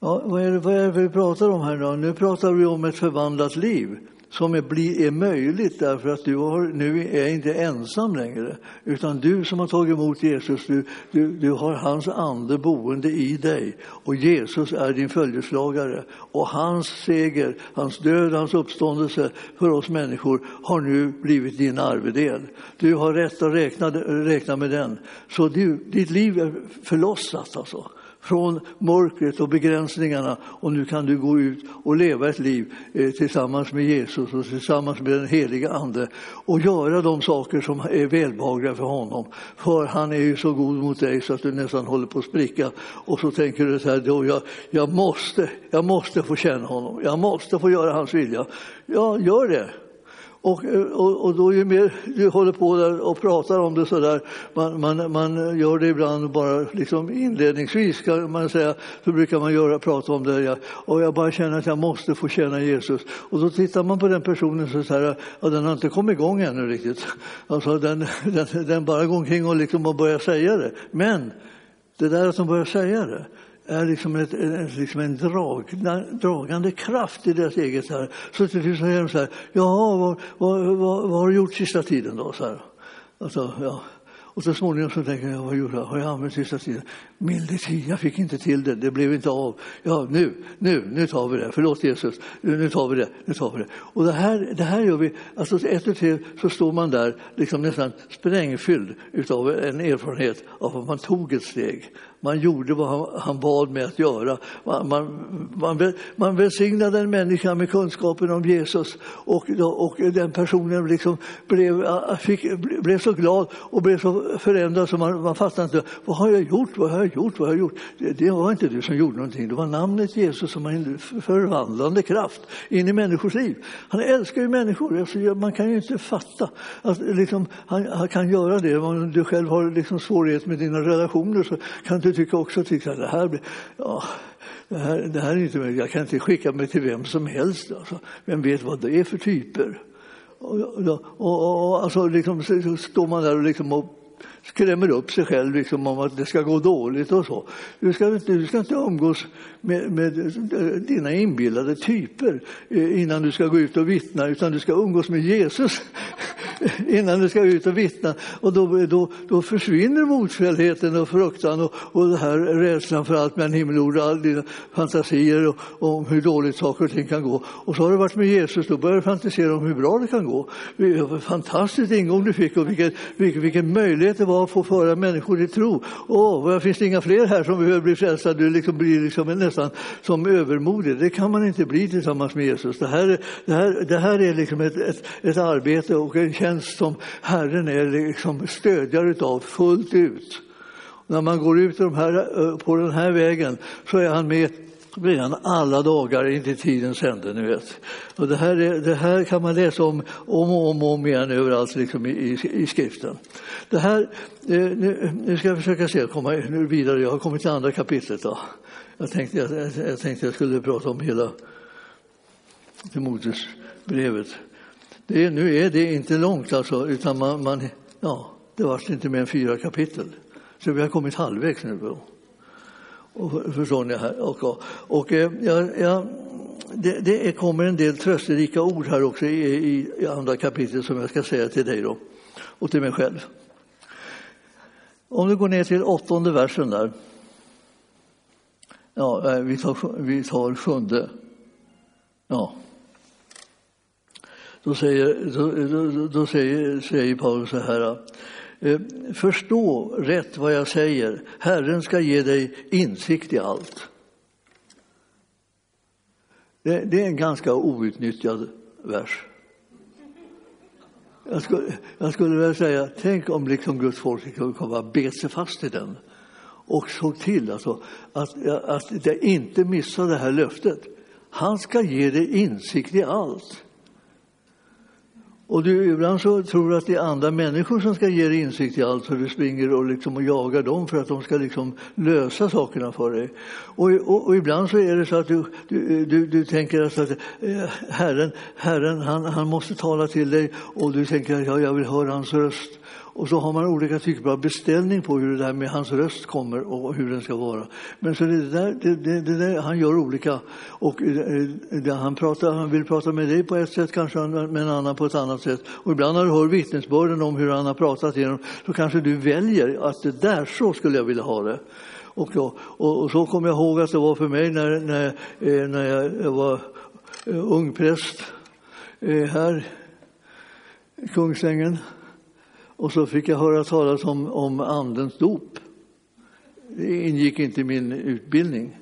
Ja, vad, är det, vad är det vi pratar om här då? Nu pratar vi om ett förvandlat liv som är, bli, är möjligt därför att du har, nu är inte ensam längre. Utan du som har tagit emot Jesus, du, du, du har hans ande boende i dig. Och Jesus är din följeslagare. Och hans seger, hans död, hans uppståndelse för oss människor har nu blivit din arvedel. Du har rätt att räkna, räkna med den. Så du, ditt liv är förlossat alltså från mörkret och begränsningarna och nu kan du gå ut och leva ett liv eh, tillsammans med Jesus och tillsammans med den heliga Ande och göra de saker som är välbehagliga för honom. För han är ju så god mot dig så att du nästan håller på att spricka och så tänker du så här, då jag, jag, måste, jag måste få känna honom, jag måste få göra hans vilja. Ja, gör det. Och, och, och, då ju mer du håller på där och pratar om det så där, man, man, man gör det ibland bara liksom inledningsvis kan man säga, så brukar man göra, prata om det, ja, och jag bara känner att jag måste få känna Jesus. Och då tittar man på den personen så säger ja, den har inte kommit igång ännu riktigt. Alltså den, den, den bara går omkring och liksom börjar säga det. Men det där att de börjar säga det, är liksom, ett, liksom en dragna, dragande kraft i deras eget. här. Så till slut säger de så här, ja, vad, vad, vad, vad har du gjort sista tiden då? Så här. Alltså, ja. Och så småningom så tänker jag, vad gjorde jag? Har jag använt sista tiden? Milde jag fick inte till det, det blev inte av. Ja, nu, nu, nu tar vi det. Förlåt Jesus, nu tar vi det, nu tar vi det. Och det här, det här gör vi, alltså ett och tre så står man där liksom nästan sprängfylld utav en erfarenhet av att man tog ett steg. Man gjorde vad han, han bad mig att göra. Man, man, man, man välsignade en människa med kunskapen om Jesus och, och den personen liksom blev, fick, blev så glad och blev så förändrad så man, man fattade inte vad har jag gjort, vad har jag gjort, vad har gjort. Det, det var inte du som gjorde någonting, det var namnet Jesus som har en förvandlande kraft in i människors liv. Han älskar ju människor, alltså, man kan ju inte fatta att liksom, han, han kan göra det. Om du själv har liksom svårighet med dina relationer så kan du tycka också tycka att det här, blir, ja, det här, det här är inte möjligt. Jag kan inte skicka mig till vem som helst. Alltså. Vem vet vad det är för typer? Och, och, och, och alltså, liksom, så står man där och, liksom, och skrämmer upp sig själv liksom, om att det ska gå dåligt och så. Du ska inte, du ska inte umgås med, med eh, dina inbillade typer eh, innan du ska gå ut och vittna, utan du ska umgås med Jesus innan du ska ut och vittna. Och då, då, då försvinner motfällheten och fruktan och, och det här rädslan för allt mellan himmel och jord, alla dina fantasier och, om hur dåligt saker och ting kan gå. Och så har du varit med Jesus, då börjar du fantisera om hur bra det kan gå. Fantastiskt ingång du fick och vilken, vilken, vilken möjlighet det var att få föra människor i tro. Åh, finns det inga fler här som behöver bli frälsta? Du liksom blir liksom nästan som övermodig. Det kan man inte bli tillsammans med Jesus. Det här, det här, det här är liksom ett, ett, ett arbete och en tjänst som Herren är liksom stödjare av fullt ut. När man går ut de här, eh, på den här vägen så är han med redan alla dagar in till tidens ände. Ni vet. Och det, här är, det här kan man läsa om om och om, om igen överallt liksom i, i, i skriften. Det här, eh, nu, nu, ska jag försöka se, komma nu vidare. Jag har kommit till andra kapitlet. Då. Jag, tänkte, jag, jag tänkte jag skulle prata om hela Timoteusbrevet. Det, nu är det inte långt alltså, utan man, man ja, det var alltså inte mer än fyra kapitel. Så vi har kommit halvvägs nu. Och, förstår ni? Här? Och, och, och eh, ja, ja, det, det, kommer en del trösterika ord här också i, i, i andra kapitlet som jag ska säga till dig då, och till mig själv. Om du går ner till åttonde versen där. Ja, vi tar, vi tar sjunde. Ja. Då säger, då, då, då säger, säger Paulus så här. Eh, förstå rätt vad jag säger. Herren ska ge dig insikt i allt. Det, det är en ganska outnyttjad vers. Jag skulle, jag skulle vilja säga, tänk om liksom Guds folk skulle komma bet sig fast i den och såg till alltså, att, att det inte missar det här löftet. Han ska ge dig insikt i allt. Och du, ibland så tror du att det är andra människor som ska ge dig insikt i allt så du springer och, liksom och jagar dem för att de ska liksom lösa sakerna för dig. Och, och, och ibland så är det så att du, du, du, du tänker alltså att eh, Herren, Herren han, han måste tala till dig och du tänker att ja, jag vill höra hans röst. Och så har man olika typer av beställning på hur det där med hans röst kommer och hur den ska vara. Men så det där, det, det, det där, han gör olika. Och eh, eh, det, han, pratar, han vill prata med dig på ett sätt, kanske med en annan på ett annat sätt. Och ibland när du hör vittnesbörden om hur han har pratat genom, så kanske du väljer att det där, så skulle jag vilja ha det. Och, och, och så kommer jag ihåg att det var för mig när, när, eh, när jag var eh, ung präst här i Kungsängen. Och så fick jag höra talas om, om andens dop. Det ingick inte i min utbildning.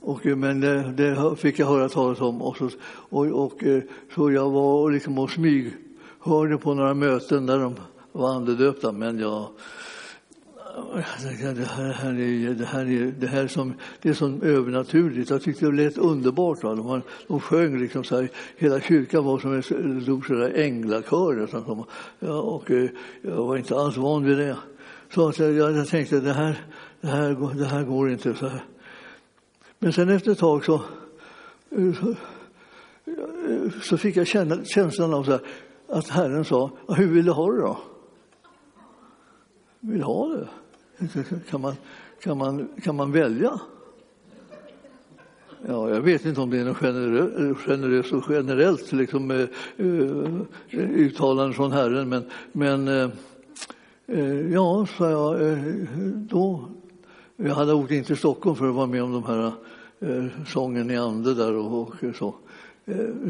Och, eh, men det, det, fick jag höra talas om. Och så, och, och, eh, så jag var liksom och smyghörde på några möten där de var andedöpta. Men jag, det här, är, det här, är, det här som, det är som övernaturligt. Jag tyckte det lät underbart. Va? De, de sjöng liksom så här, hela kyrkan var som en stor änglakör. Ja, och eh, jag var inte alls van vid det. Så att jag, jag tänkte det här, det, här, det här går inte. så här. Men sen efter ett tag så, eh, så, eh, så fick jag känna, känslan av så här, att Herren sa, hur vill du ha det då? Vill du ha det? Kan man, kan man, kan man välja? Ja, jag vet inte om det är något generöst och generellt liksom, eh, eh, uh, uttalande från Herren, men, men uh, ja, sa jag, uh, då jag hade åkt in till Stockholm för att vara med om de här sången i ande där och, och så.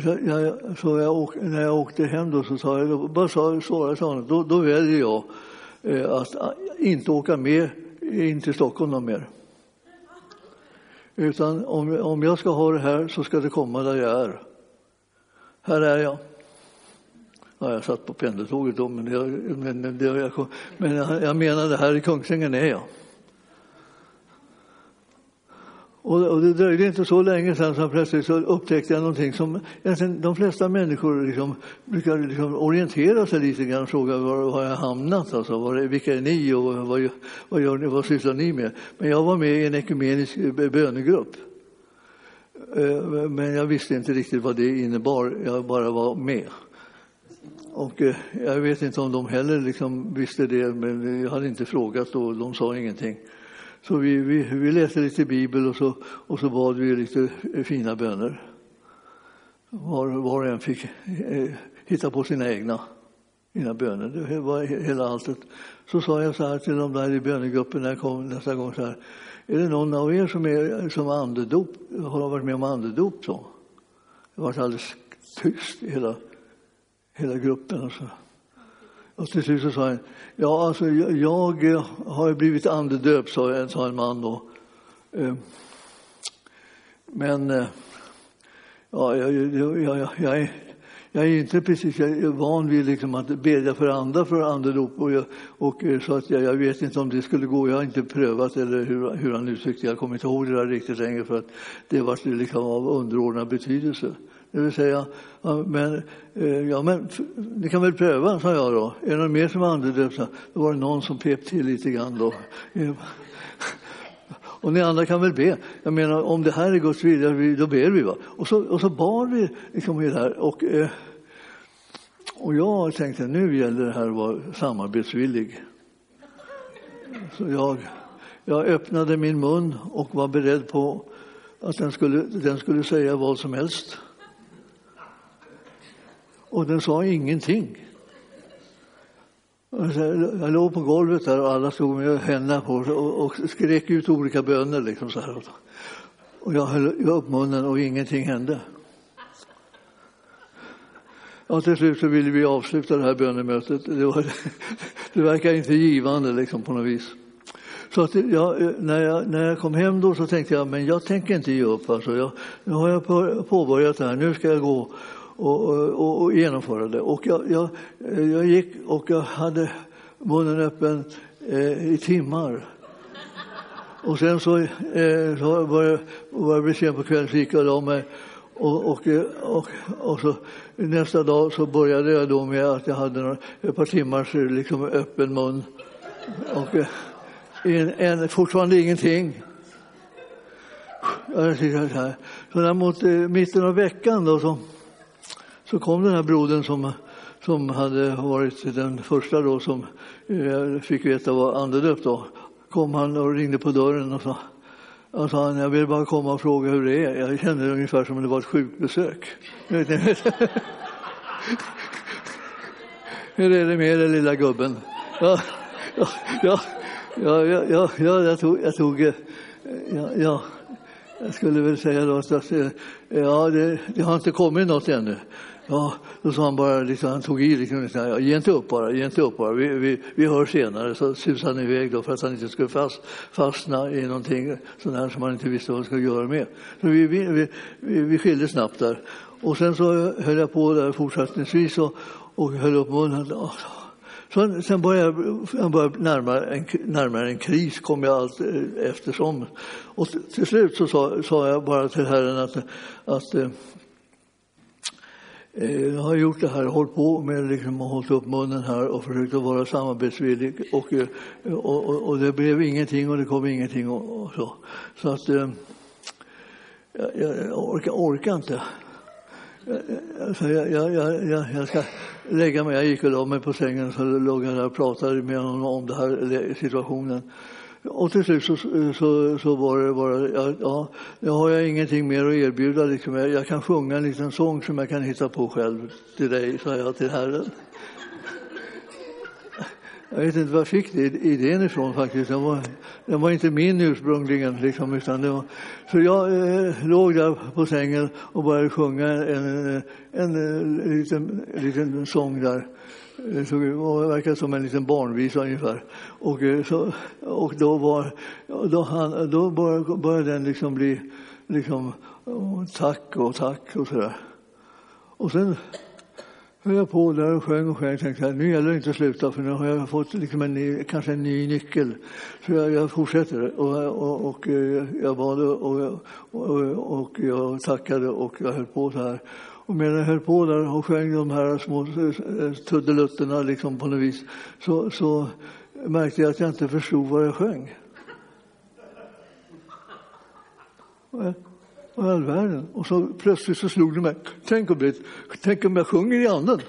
Så, jag, så jag åk, när jag åkte hem då så sa jag, bara sa, svarade sa då, då väljer jag Eh, att ah, inte åka med eh, in till Stockholm någon mer. Utan om, om jag ska ha det här så ska det komma där jag är. Här är jag. Ja, jag satt på pendeltåget då, men, jag, men, det, jag, men jag, jag menade här i Kungsängen är jag. Och, det dröjde inte så länge sedan som plötsligt så upptäckte jag någonting som de flesta människor liksom, brukar liksom orientera sig lite grann och fråga var har jag hamnat, alltså, var, vilka är ni och vad, vad, gör ni, vad sysslar ni med? Men jag var med i en ekumenisk eh, bönegrupp. Eh, men jag visste inte riktigt vad det innebar, jag bara var med. Och eh, jag vet inte om de heller liksom visste det, men jag hade inte frågat och de sa ingenting. Så vi, vi, vi läste lite bibel och så, och så bad vi lite fina böner. Var, var och en fick eh, hitta på sina egna, egna böner. Det var hela alltet. Så sa jag så här till de där i bönegruppen när jag kom nästa gång så här. Är det någon av er som, är, som andedop, har varit med om andedop? Så? Det var alldeles tyst i hela, hela gruppen. Och så. Och till slut så sa han, ja alltså jag, jag har blivit andedöpt, sa en, sa en man då. Eh, men eh, ja, jag, jag, jag, jag, är, jag är inte precis jag är van vid liksom att bedja för andra för andedop och, jag, och eh, så att jag, jag, vet inte om det skulle gå. Jag har inte prövat eller hur, hur han uttryckte Jag kommer inte ihåg det där riktigt längre för att det var liksom av underordnad betydelse. Det vill säga, ja, men, eh, ja, men ni kan väl pröva, sa jag då. Är det någon mer som är andedöpt? Då var det någon som pep till lite grann då. Och ni andra kan väl be. Jag menar, om det här är Guds vilja, då ber vi. Va? Och, så, och så bad vi liksom det här. Och, eh, och jag tänkte, nu gäller det här att vara samarbetsvillig. Så jag, jag öppnade min mun och var beredd på att den skulle, den skulle säga vad som helst. Och den sa ingenting. Jag låg på golvet där och alla stod med händerna på och, och skrek ut olika böner. Liksom så här. Och jag höll upp munnen och ingenting hände. Ja, till slut så ville vi avsluta det här bönemötet. Det, var, det verkar inte givande liksom, på något vis. Så att jag, när, jag, när jag kom hem då så tänkte jag, men jag tänker inte ge upp. Alltså jag, nu har jag påbörjat det här, nu ska jag gå och, och, och genomföra det. Och jag, jag, jag gick och jag hade munnen öppen eh, i timmar. Och sen så, eh, så var, jag, bli sen på kvällen så gick jag och mig. Och, och, eh, och, och så, nästa dag så började jag då med att jag hade några, ett par timmars liksom, öppen mun. Och eh, en, en, fortfarande ingenting. Jag så här. Så där mot eh, mitten av veckan då så så kom den här brodern som, som hade varit den första då som jag fick veta var andedöpt då. Kom han och ringde på dörren och sa och sa han, jag vill bara komma och fråga hur det är. Jag kände det ungefär som om det var ett sjukbesök. hur är det med dig, lilla gubben? Ja, ja, ja, ja, ja, ja jag tog, jag tog eh, ja, ja, jag skulle väl säga då att eh, ja, det, det har inte kommit något ännu. Ja, då sa han bara, liksom, han tog i liksom, liksom, ja, ge inte upp bara, ge inte upp bara. Vi, vi, vi hörs senare. Så susade han iväg då för att han inte skulle fast, fastna i någonting sånt här som han inte visste vad han skulle göra med. Så vi, vi, vi, vi skildes snabbt där. Och sen så höll jag på där fortsättningsvis och, och höll upp munnen. Så sen började jag började närmare, en, närmare en kris, kom jag allt eh, eftersom. Och till slut så sa, sa jag bara till Herren att, att eh, jag har gjort det här, hållit på med liksom, hållit upp munnen här och försökt att vara samarbetsvillig och, eh, och, och, och, det blev ingenting och det kom ingenting och, och så. Så att eh, jag, jag orkar, orkar inte. Jag, jag, jag, jag, ska lägga mig. Jag gick och la mig på sängen och låg jag där och pratade med honom om den här situationen och till slut så, så, så var det bara, ja, ja, nu har jag ingenting mer att erbjuda. Liksom. Jag, jag kan sjunga en liten sång som jag kan hitta på själv till dig, sa jag till Herren. Jag vet inte var jag fick idén ifrån faktiskt. Den var, den var inte min ursprungligen. Liksom, utan det var, så jag eh, låg där på sängen och började sjunga en, en, en, en liten, liten sång där. Eh, det såg verkade som en liten barnvisa ungefär. Och, eh, så, och då, var, då, han, då började, började den liksom bli liksom, eh, tack och tack och sådär. Och sen höll jag på där och sjöng och sjöng. Jag tänkte att nu gäller det inte att sluta för nu har jag fått liksom en ny, kanske en ny nyckel. Så jag, jag fortsätter och, och, och jag bad och, och, och jag tackade och jag höll på så här. Och medan jag höll på där och sjöng de här små eh, tuddelutterna liksom på något vis så, så märkte jag att jag inte förstod vad jag sjöng. Vad i all världen? Och så plötsligt så slog det mig. Tänk om, det, tänk om jag sjunger i anden.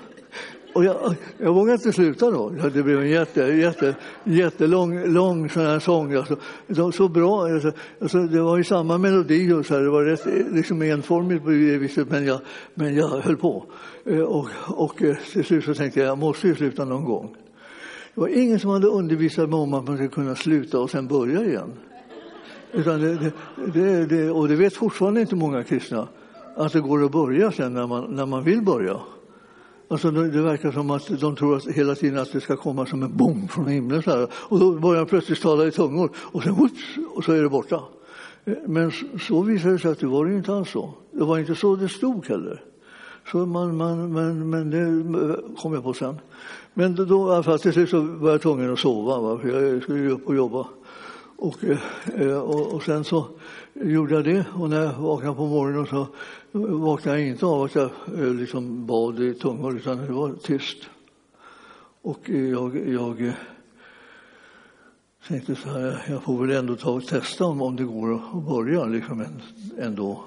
Och jag, jag vågade inte sluta då. Det blev en jätte, jätte, jättelång lång sån här sång. Alltså, så, så bra. Alltså, alltså, det var ju samma melodi och så här. Det var rätt liksom enformigt på det viset, men jag, men jag höll på. Eh, och, och eh, till slut så tänkte jag, jag måste ju sluta någon gång. Det var ingen som hade undervisat mig om att man skulle kunna sluta och sen börja igen. Utan det, det, det, och det vet fortfarande inte många kristna, att det går att börja sen när man, när man vill börja. Alltså det verkar som att de tror att hela tiden att det ska komma som en bom från himlen. Så här. Och då börjar han plötsligt tala i tungor och sen whoops, och så är det borta. Eh, men så visade det sig att det var inte alls så. Det var inte så det stod heller. Så man, man, men, men det eh, kom jag på sen. Men då, i till slut så var jag tvungen att sova, va? för jag skulle ju upp och jobba. Och, eh, eh, och, och, sen så gjorde jag det och när jag vaknade på morgonen så vaknade jag inte av att jag eh, liksom bad i tungor utan det var tyst. Och jag, jag tänkte så här, jag får väl ändå ta och testa om, om det går att börja liksom ändå.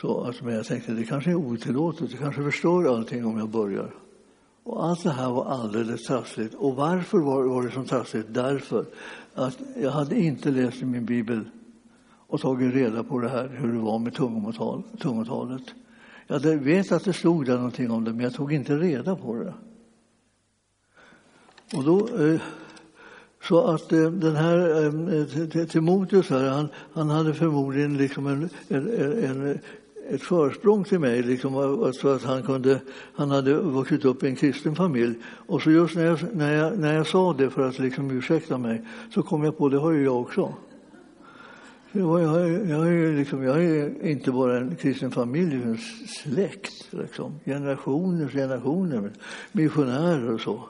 Så att, men jag tänkte det kanske är otillåtet, det kanske förstör allting om jag börjar. Och allt det här var alldeles trassligt. Och varför var, var det så trassligt? Därför att jag hade inte läst i min bibel och tagit reda på det här, hur det var med tungotal, tungotalet. Jag vet att det stod där någonting om det, men jag tog inte reda på det. Och då, eh, så att eh, den här eh, Timoteus här, han, han hade förmodligen liksom en, en, en, ett försprång till mig, liksom, alltså att han, kunde, han hade vuxit upp i en kristen familj. Och så just när jag, när jag, när jag sa det för att liksom ursäkta mig så kom jag på det har ju jag också. Jag, jag, jag, är liksom, jag är inte bara en kristen familj, en släkt. Liksom. Generationers generationer, missionärer och så.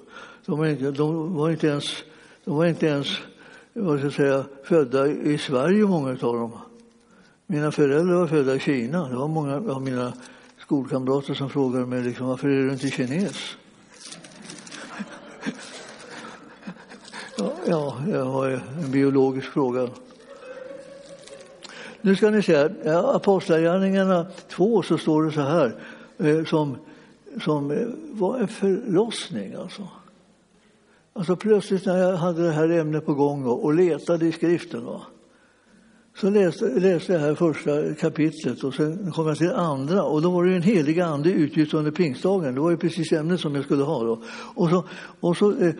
De var inte, de var inte ens, de var inte ens vad ska jag säga, födda i Sverige, många av dem. Mina föräldrar var födda i Kina. Det var många av mina skolkamrater som frågade mig liksom, varför är du inte kines? ja, det var en biologisk fråga. Nu ska ni se, Apostlagärningarna 2 så står det så här, eh, som, som eh, var en förlossning alltså. Alltså plötsligt när jag hade det här ämnet på gång och letade i skriften, va? Så läste, läste jag här första kapitlet och sen kom jag till andra och då var det en helig ande utgjuten under pingstdagen. Det var ju precis ämnet som jag skulle ha då. Och så, och så eh,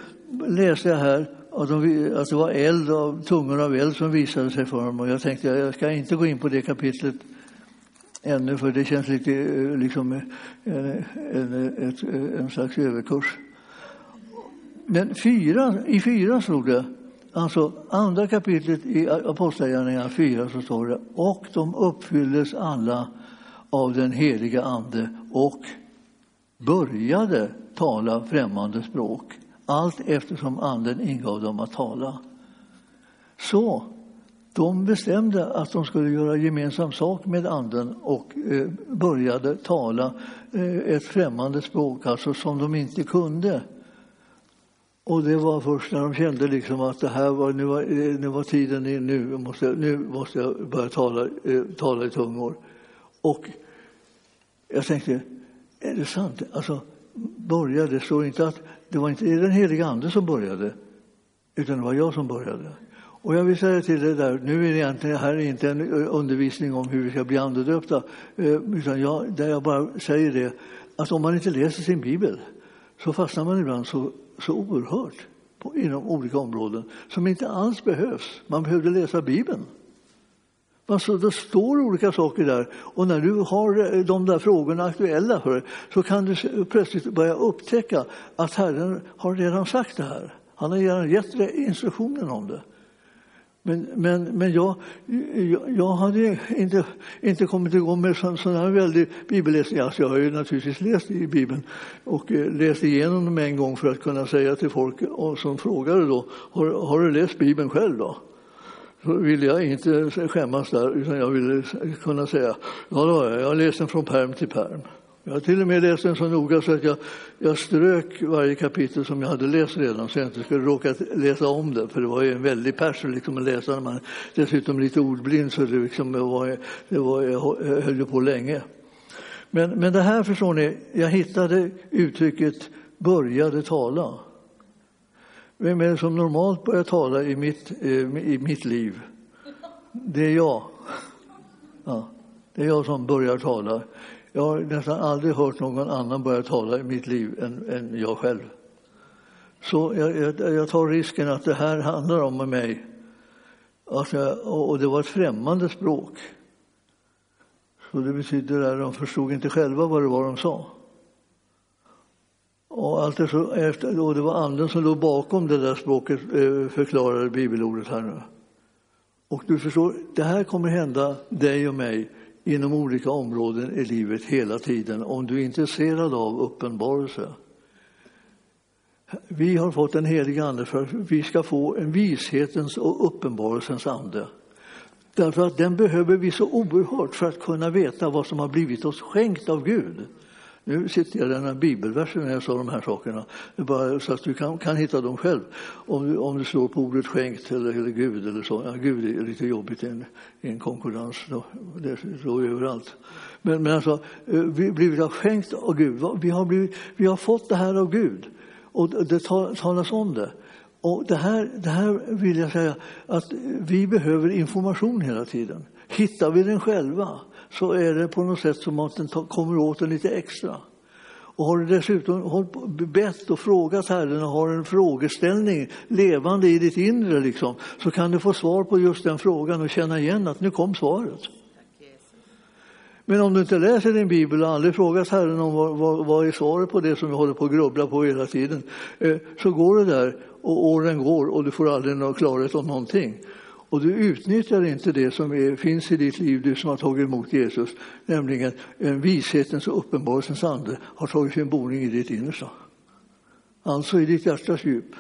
läste jag här att, de, att det var eld av tungor av eld som visade sig för dem och jag tänkte jag ska inte gå in på det kapitlet ännu för det känns lite eh, liksom eh, en, en, ett, eh, en slags överkurs. Men fyra, i fyra stod det Alltså andra kapitlet i Apostlagärningarna 4 så står det och de uppfylldes alla av den heliga ande och började tala främmande språk allt eftersom anden ingav dem att tala. Så de bestämde att de skulle göra gemensam sak med anden och eh, började tala eh, ett främmande språk, alltså som de inte kunde. Och det var först när de kände liksom att det här var, nu, var, nu var tiden in, nu måste, nu måste jag börja tala, eh, tala i tungor. Och jag tänkte, är det sant? Alltså, började, det står inte att det var inte den heliga ande som började, utan det var jag som började. Och jag vill säga till dig där, nu är det egentligen här är inte en eh, undervisning om hur vi ska bli andedöpta, eh, utan jag, där jag bara säger det att om man inte läser sin bibel så fastnar man ibland så, så oerhört på, inom olika områden som inte alls behövs. Man behövde läsa Bibeln. Alltså, det står olika saker där och när du har eh, de där frågorna aktuella för dig så kan du plötsligt börja upptäcka att Herren har redan sagt det här. Han har redan gett instruktionen om det. Men, men, men jag, jag, jag hade inte, inte kommit igång med sån, sån här väldig bibelläsning. Alltså jag har ju naturligtvis läst i Bibeln och eh, läst igenom dem en gång för att kunna säga till folk eh, som frågade då, har, har du läst Bibeln själv då? Så ville jag inte skämmas där, utan jag ville kunna säga, ja då, jag har läst den från perm till perm. Jag har till och med läst den så noga så att jag, jag strök varje kapitel som jag hade läst redan så jag inte skulle råka läsa om det, för det var ju en väldig pers liksom att läsa när man dessutom lite ordblind så det, liksom var, det var, jag höll på länge. Men, men det här förstår ni, jag hittade uttrycket började tala. Vem är det som normalt börjar tala i mitt, eh, i mitt liv? Det är jag. Ja, det är jag som börjar tala. Jag har nästan aldrig hört någon annan börja tala i mitt liv än, än jag själv. Så jag, jag, jag, tar risken att det här handlar om mig. Att jag, och det var ett främmande språk. Så det betyder att de förstod inte själva vad det var de sa. Och, allt det, så, efter, och det var anden som låg bakom det där språket, eh, förklarade bibelordet här nu. Och du förstår, det här kommer hända dig och mig inom olika områden i livet hela tiden om du är intresserad av uppenbarelse. Vi har fått en helig ande för att vi ska få en vishetens och uppenbarelsens ande. Därför att den behöver vi så oerhört för att kunna veta vad som har blivit oss skänkt av Gud. Nu sitter jag i den här bibelversen när jag sa de här sakerna, bara så att du kan, kan hitta dem själv. Om du, om du slår på ordet skänkt eller, eller Gud eller så. Ja, Gud är lite jobbigt i en, i en konkurrens, då. det slår ju överallt. Men, men alltså, eh, vi blivit skänkt av Gud. Vi har, blivit, vi har fått det här av Gud och det talas om det. Och det här, det här vill jag säga att vi behöver information hela tiden. Hittar vi den själva så är det på något sätt som att den kommer åt en lite extra. Och har du dessutom bett och frågat Herren och har en frågeställning levande i ditt inre liksom, så kan du få svar på just den frågan och känna igen att nu kom svaret. Men om du inte läser din bibel och aldrig frågat Herren om vad, vad, vad är svaret på det som vi håller på att grubbla på hela tiden, eh, så går det där och åren går och du får aldrig någon klarhet om någonting. Och du utnyttjar inte det som är, finns i ditt liv, du som har tagit emot Jesus, nämligen en vishetens och uppenbarelsens ande har tagit sin boning i ditt innersta. Alltså i ditt hjärtas djup.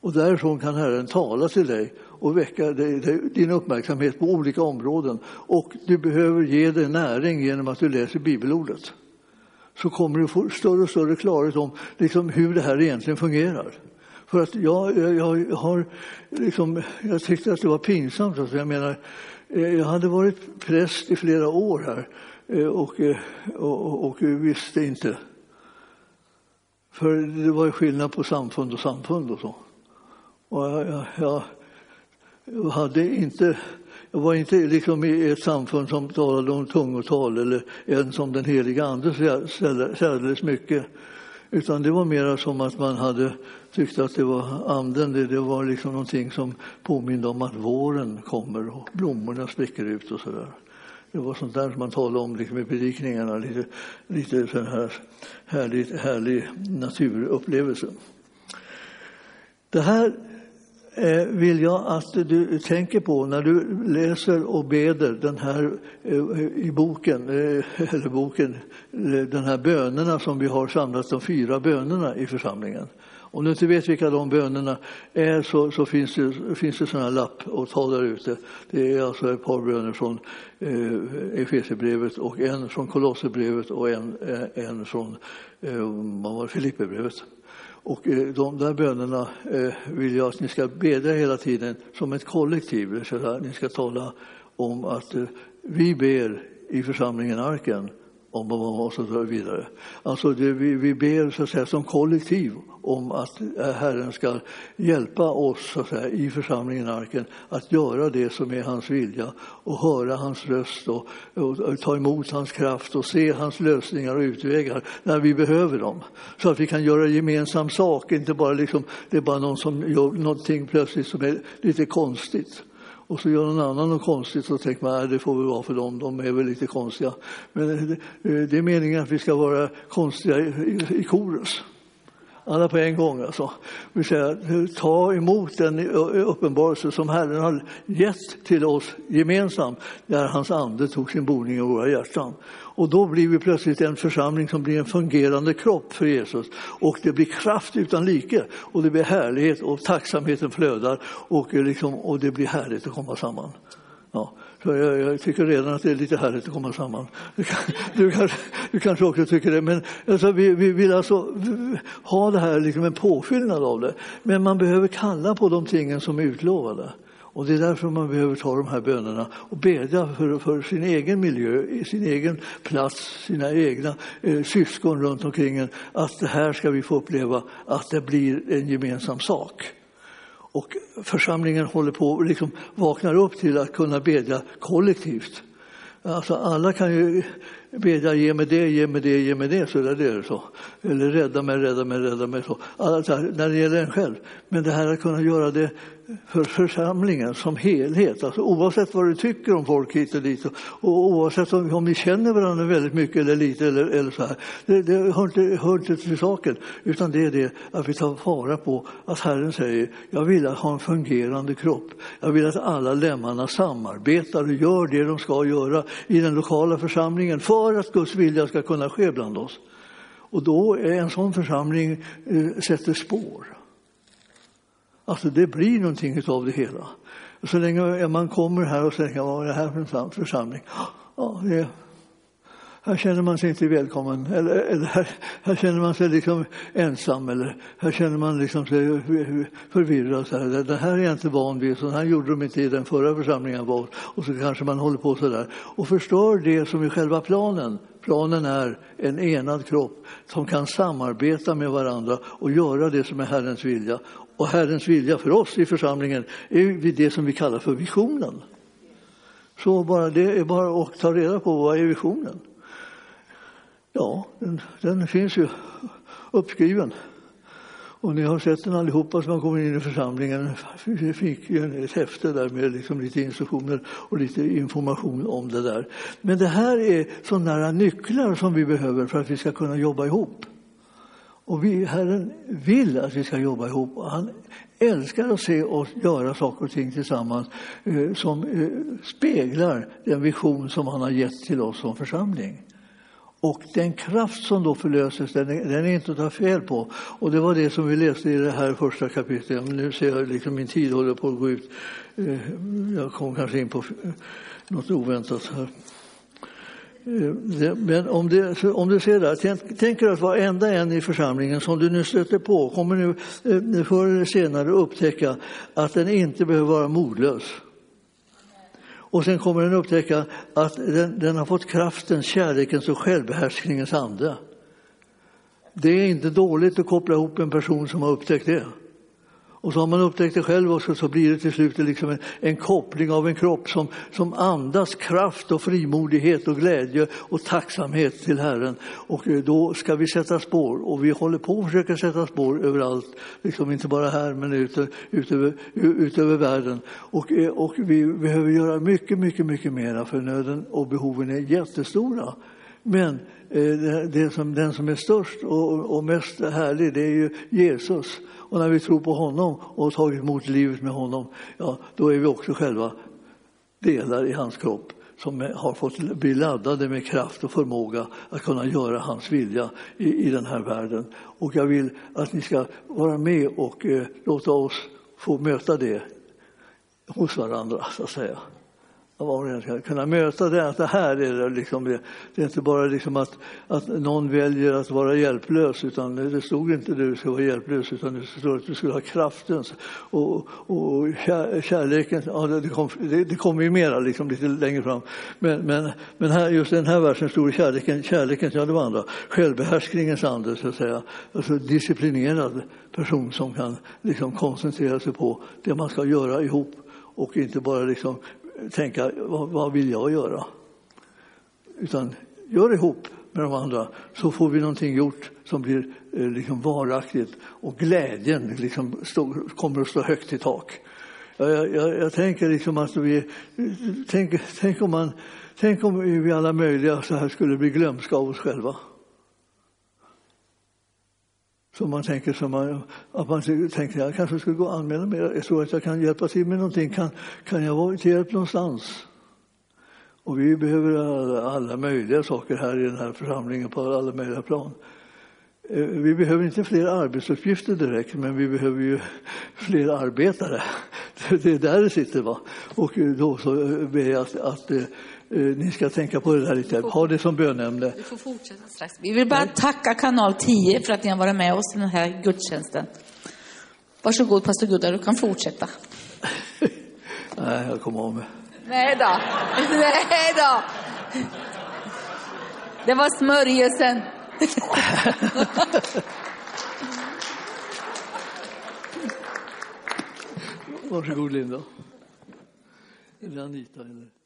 Och därifrån kan Herren tala till dig och väcka dig, din uppmärksamhet på olika områden. Och du behöver ge dig näring genom att du läser bibelordet. Så kommer du få större och större klarhet om liksom, hur det här egentligen fungerar. För att jag, jag, har liksom, jag tyckte att det var pinsamt. Alltså jag menar, eh, jag hade varit präst i flera år här eh, eh, och, och, och, visste inte. För det var ju skillnad på samfund och samfund och så. Och jag, jag, jag hade inte jag var inte liksom i ett samfund som talade om tungotal eller ens om den heliga Ande särdeles mycket. Utan det var mera som att man hade tyckt att det var anden, det, det var liksom någonting som påminde om att våren kommer och blommorna spricker ut och sådär. Det var sånt där som man talade om liksom i predikningarna, lite, lite sån här härlig, härlig naturupplevelse. Det här Eh, vill jag att du tänker på när du läser och beder den här eh, i boken, eh, eller boken, den här bönerna som vi har samlat, de fyra bönerna i församlingen. Om du inte vet vilka de bönerna är så, så finns det, finns det sådana lapp och ta där ute. Det är alltså ett par böner från eh, Efesierbrevet och en från Kolosserbrevet och en, en från eh, Filipperbrevet. Och eh, de där bönerna eh, vill jag att ni ska bedja hela tiden som ett kollektiv. Så ni ska tala om att eh, vi ber i församlingen Arken om och så vidare. Alltså det, vi, vi ber så att säga, som kollektiv om att eh, Herren ska hjälpa oss så att säga, i församlingen Arken att göra det som är hans vilja och höra hans röst och, och, och, ta emot hans kraft och se hans lösningar och utvägar när vi behöver dem. Så att vi kan göra gemensam sak, inte bara liksom, det är bara någon som gör någonting plötsligt som är lite konstigt och så gör någon annan något konstigt så tänker man att det får väl vara för dem, de är väl lite konstiga. Men eh, eh, det är meningen att vi ska vara konstiga i, korus. Alla på en gång alltså. Vi säger, ta emot den uppenbarelse som Herren har gett till oss gemensamt när hans ande tog sin boning i våra hjärtan. Och då blir vi plötsligt en församling som blir en fungerande kropp för Jesus. Och det blir kraft utan like och det blir härlighet och tacksamheten flödar och, liksom, och det blir härligt att komma samman. Ja. Så jag, jag, tycker redan att det är lite härligt att komma samman. Du, du, kanske, du kanske också tycker det. Men alltså, vi, vi vill alltså ha det här, liksom en påfyllnad av det. Men man behöver kalla på de tingen som är utlovade. Och det är därför man behöver ta de här bönerna och bedja för, för sin egen miljö, sin egen plats, sina egna eh, syskon runt omkring en. Att det här ska vi få uppleva att det blir en gemensam sak. Och församlingen håller på liksom vaknar upp till att kunna bedja kollektivt. Alltså alla kan ju bedja ge mig det, ge mig det, ge mig det, så där är det så. Eller rädda mig, rädda mig, rädda mig. Så. Alla, när det gäller en själv. Men det här att kunna göra det för församlingen som helhet. Alltså, oavsett vad du tycker om folk hit och dit och oavsett om, om ni känner varandra väldigt mycket eller lite eller, eller så här. Det, det hör, inte, hör inte till saken, utan det är det att vi tar vara på att Herren säger jag vill ha en fungerande kropp. Jag vill att alla lemmarna samarbetar och gör det de ska göra i den lokala församlingen för att Guds vilja ska kunna ske bland oss. Och då är en sån församling eh, sätter spår. Alltså det blir någonting av det hela. Så länge man kommer här och tänker vad är det här för en församling? Ja, det, här känner man sig inte välkommen, eller, eller här, här, känner man sig liksom ensam, eller här känner man liksom sig förvirrad. Så här. Det här är jag inte van vid, så här gjorde de inte i den förra församlingen var. Och så kanske man håller på så där och förstör det som är själva planen. Planen är en enad kropp som kan samarbeta med varandra och göra det som är Herrens vilja. Och Herrens vilja för oss i församlingen är det som vi kallar för visionen. Så bara, det är bara att ta reda på vad är visionen. Ja, den, den finns ju uppskriven. Och ni har sett den allihopa som har kommit in i församlingen. Vi fick ju ett häfte där med liksom lite instruktioner och lite information om det där. Men det här är sådana nycklar som vi behöver för att vi ska kunna jobba ihop. Och vi, Herren vill att vi ska jobba ihop. Han älskar att se oss göra saker och ting tillsammans eh, som eh, speglar den vision som han har gett till oss som församling. Och den kraft som då förlöses, den är, den är inte att ta fel på. Och det var det som vi läste i det här första kapitlet. Nu ser jag liksom min tid håller på att gå ut. Eh, jag kom kanske in på något oväntat här. Eh, men om du, om du ser där, tänk, tänk att varenda en i församlingen som du nu stöter på kommer nu eh, förr eller senare upptäcka att den inte behöver vara modlös. Och sen kommer den upptäcka att den, den har fått kraftens, kärlekens och självbehärskningens ande. Det är inte dåligt att koppla ihop en person som har upptäckt det. Och så har man upptäckt det själv också så blir det till slut liksom en, en, koppling av en kropp som, som andas kraft och frimodighet och glädje och tacksamhet till Herren. Och eh, då ska vi sätta spår och vi håller på att försöka sätta spår överallt, liksom inte bara här men ute, utöver, utöver världen. Och, eh, och vi behöver göra mycket, mycket, mycket mera för nöden och behoven är jättestora. Men Eh, det som, den som är störst och, och mest härlig det är ju Jesus. Och när vi tror på honom och har tagit emot livet med honom, ja, då är vi också själva delar i hans kropp som har fått bli laddade med kraft och förmåga att kunna göra hans vilja i, i den här världen. Och jag vill att ni ska vara med och eh, låta oss få möta det hos varandra, så att säga var och en ska kunna möta det, att det här är det, liksom det. Det är inte bara liksom att, att någon väljer att vara hjälplös, utan det stod inte att du ska vara hjälplös, utan det stod att du skulle ha kraften och, och kärleken. Ja, det, kom, det, det kommer ju mera liksom lite längre fram. Men, men, men här, just den här versen stod kärleken, kärleken, ja det var andra, självbehärskningens ande så att säga. Alltså disciplinerad person som kan liksom koncentrera sig på det man ska göra ihop och inte bara liksom tänka vad, vad vill jag göra? Utan gör ihop med de andra så får vi någonting gjort som blir eh, liksom varaktigt och glädjen liksom stå, kommer att stå högt i tak. Jag, jag, jag tänker liksom att vi, tänk, tänk, om man, tänk om vi alla möjliga så här skulle bli glömska av oss själva som man tänker som man, att man tänker jag kanske skulle gå och anmäla mig. Jag tror att jag kan hjälpa till med någonting. Kan, kan jag vara till hjälp någonstans? Och vi behöver alla, alla, möjliga saker här i den här församlingen på alla möjliga plan. Eh, vi behöver inte fler arbetsuppgifter direkt, men vi behöver ju fler arbetare. Det är där det sitter. Va? Och då så ber jag att, att eh, ni ska tänka på det där lite. Ha det som bönämne. Vi får fortsätta strax. Vi vill bara tacka kanal 10 för att ni har varit med oss i den här gudstjänsten. Varsågod pastor Gudda, du kan fortsätta. Nej, jag kommer av mig. Nej då. Nej då. Det var smörjelsen. Varsågod Linda. Eller Anita. Eller?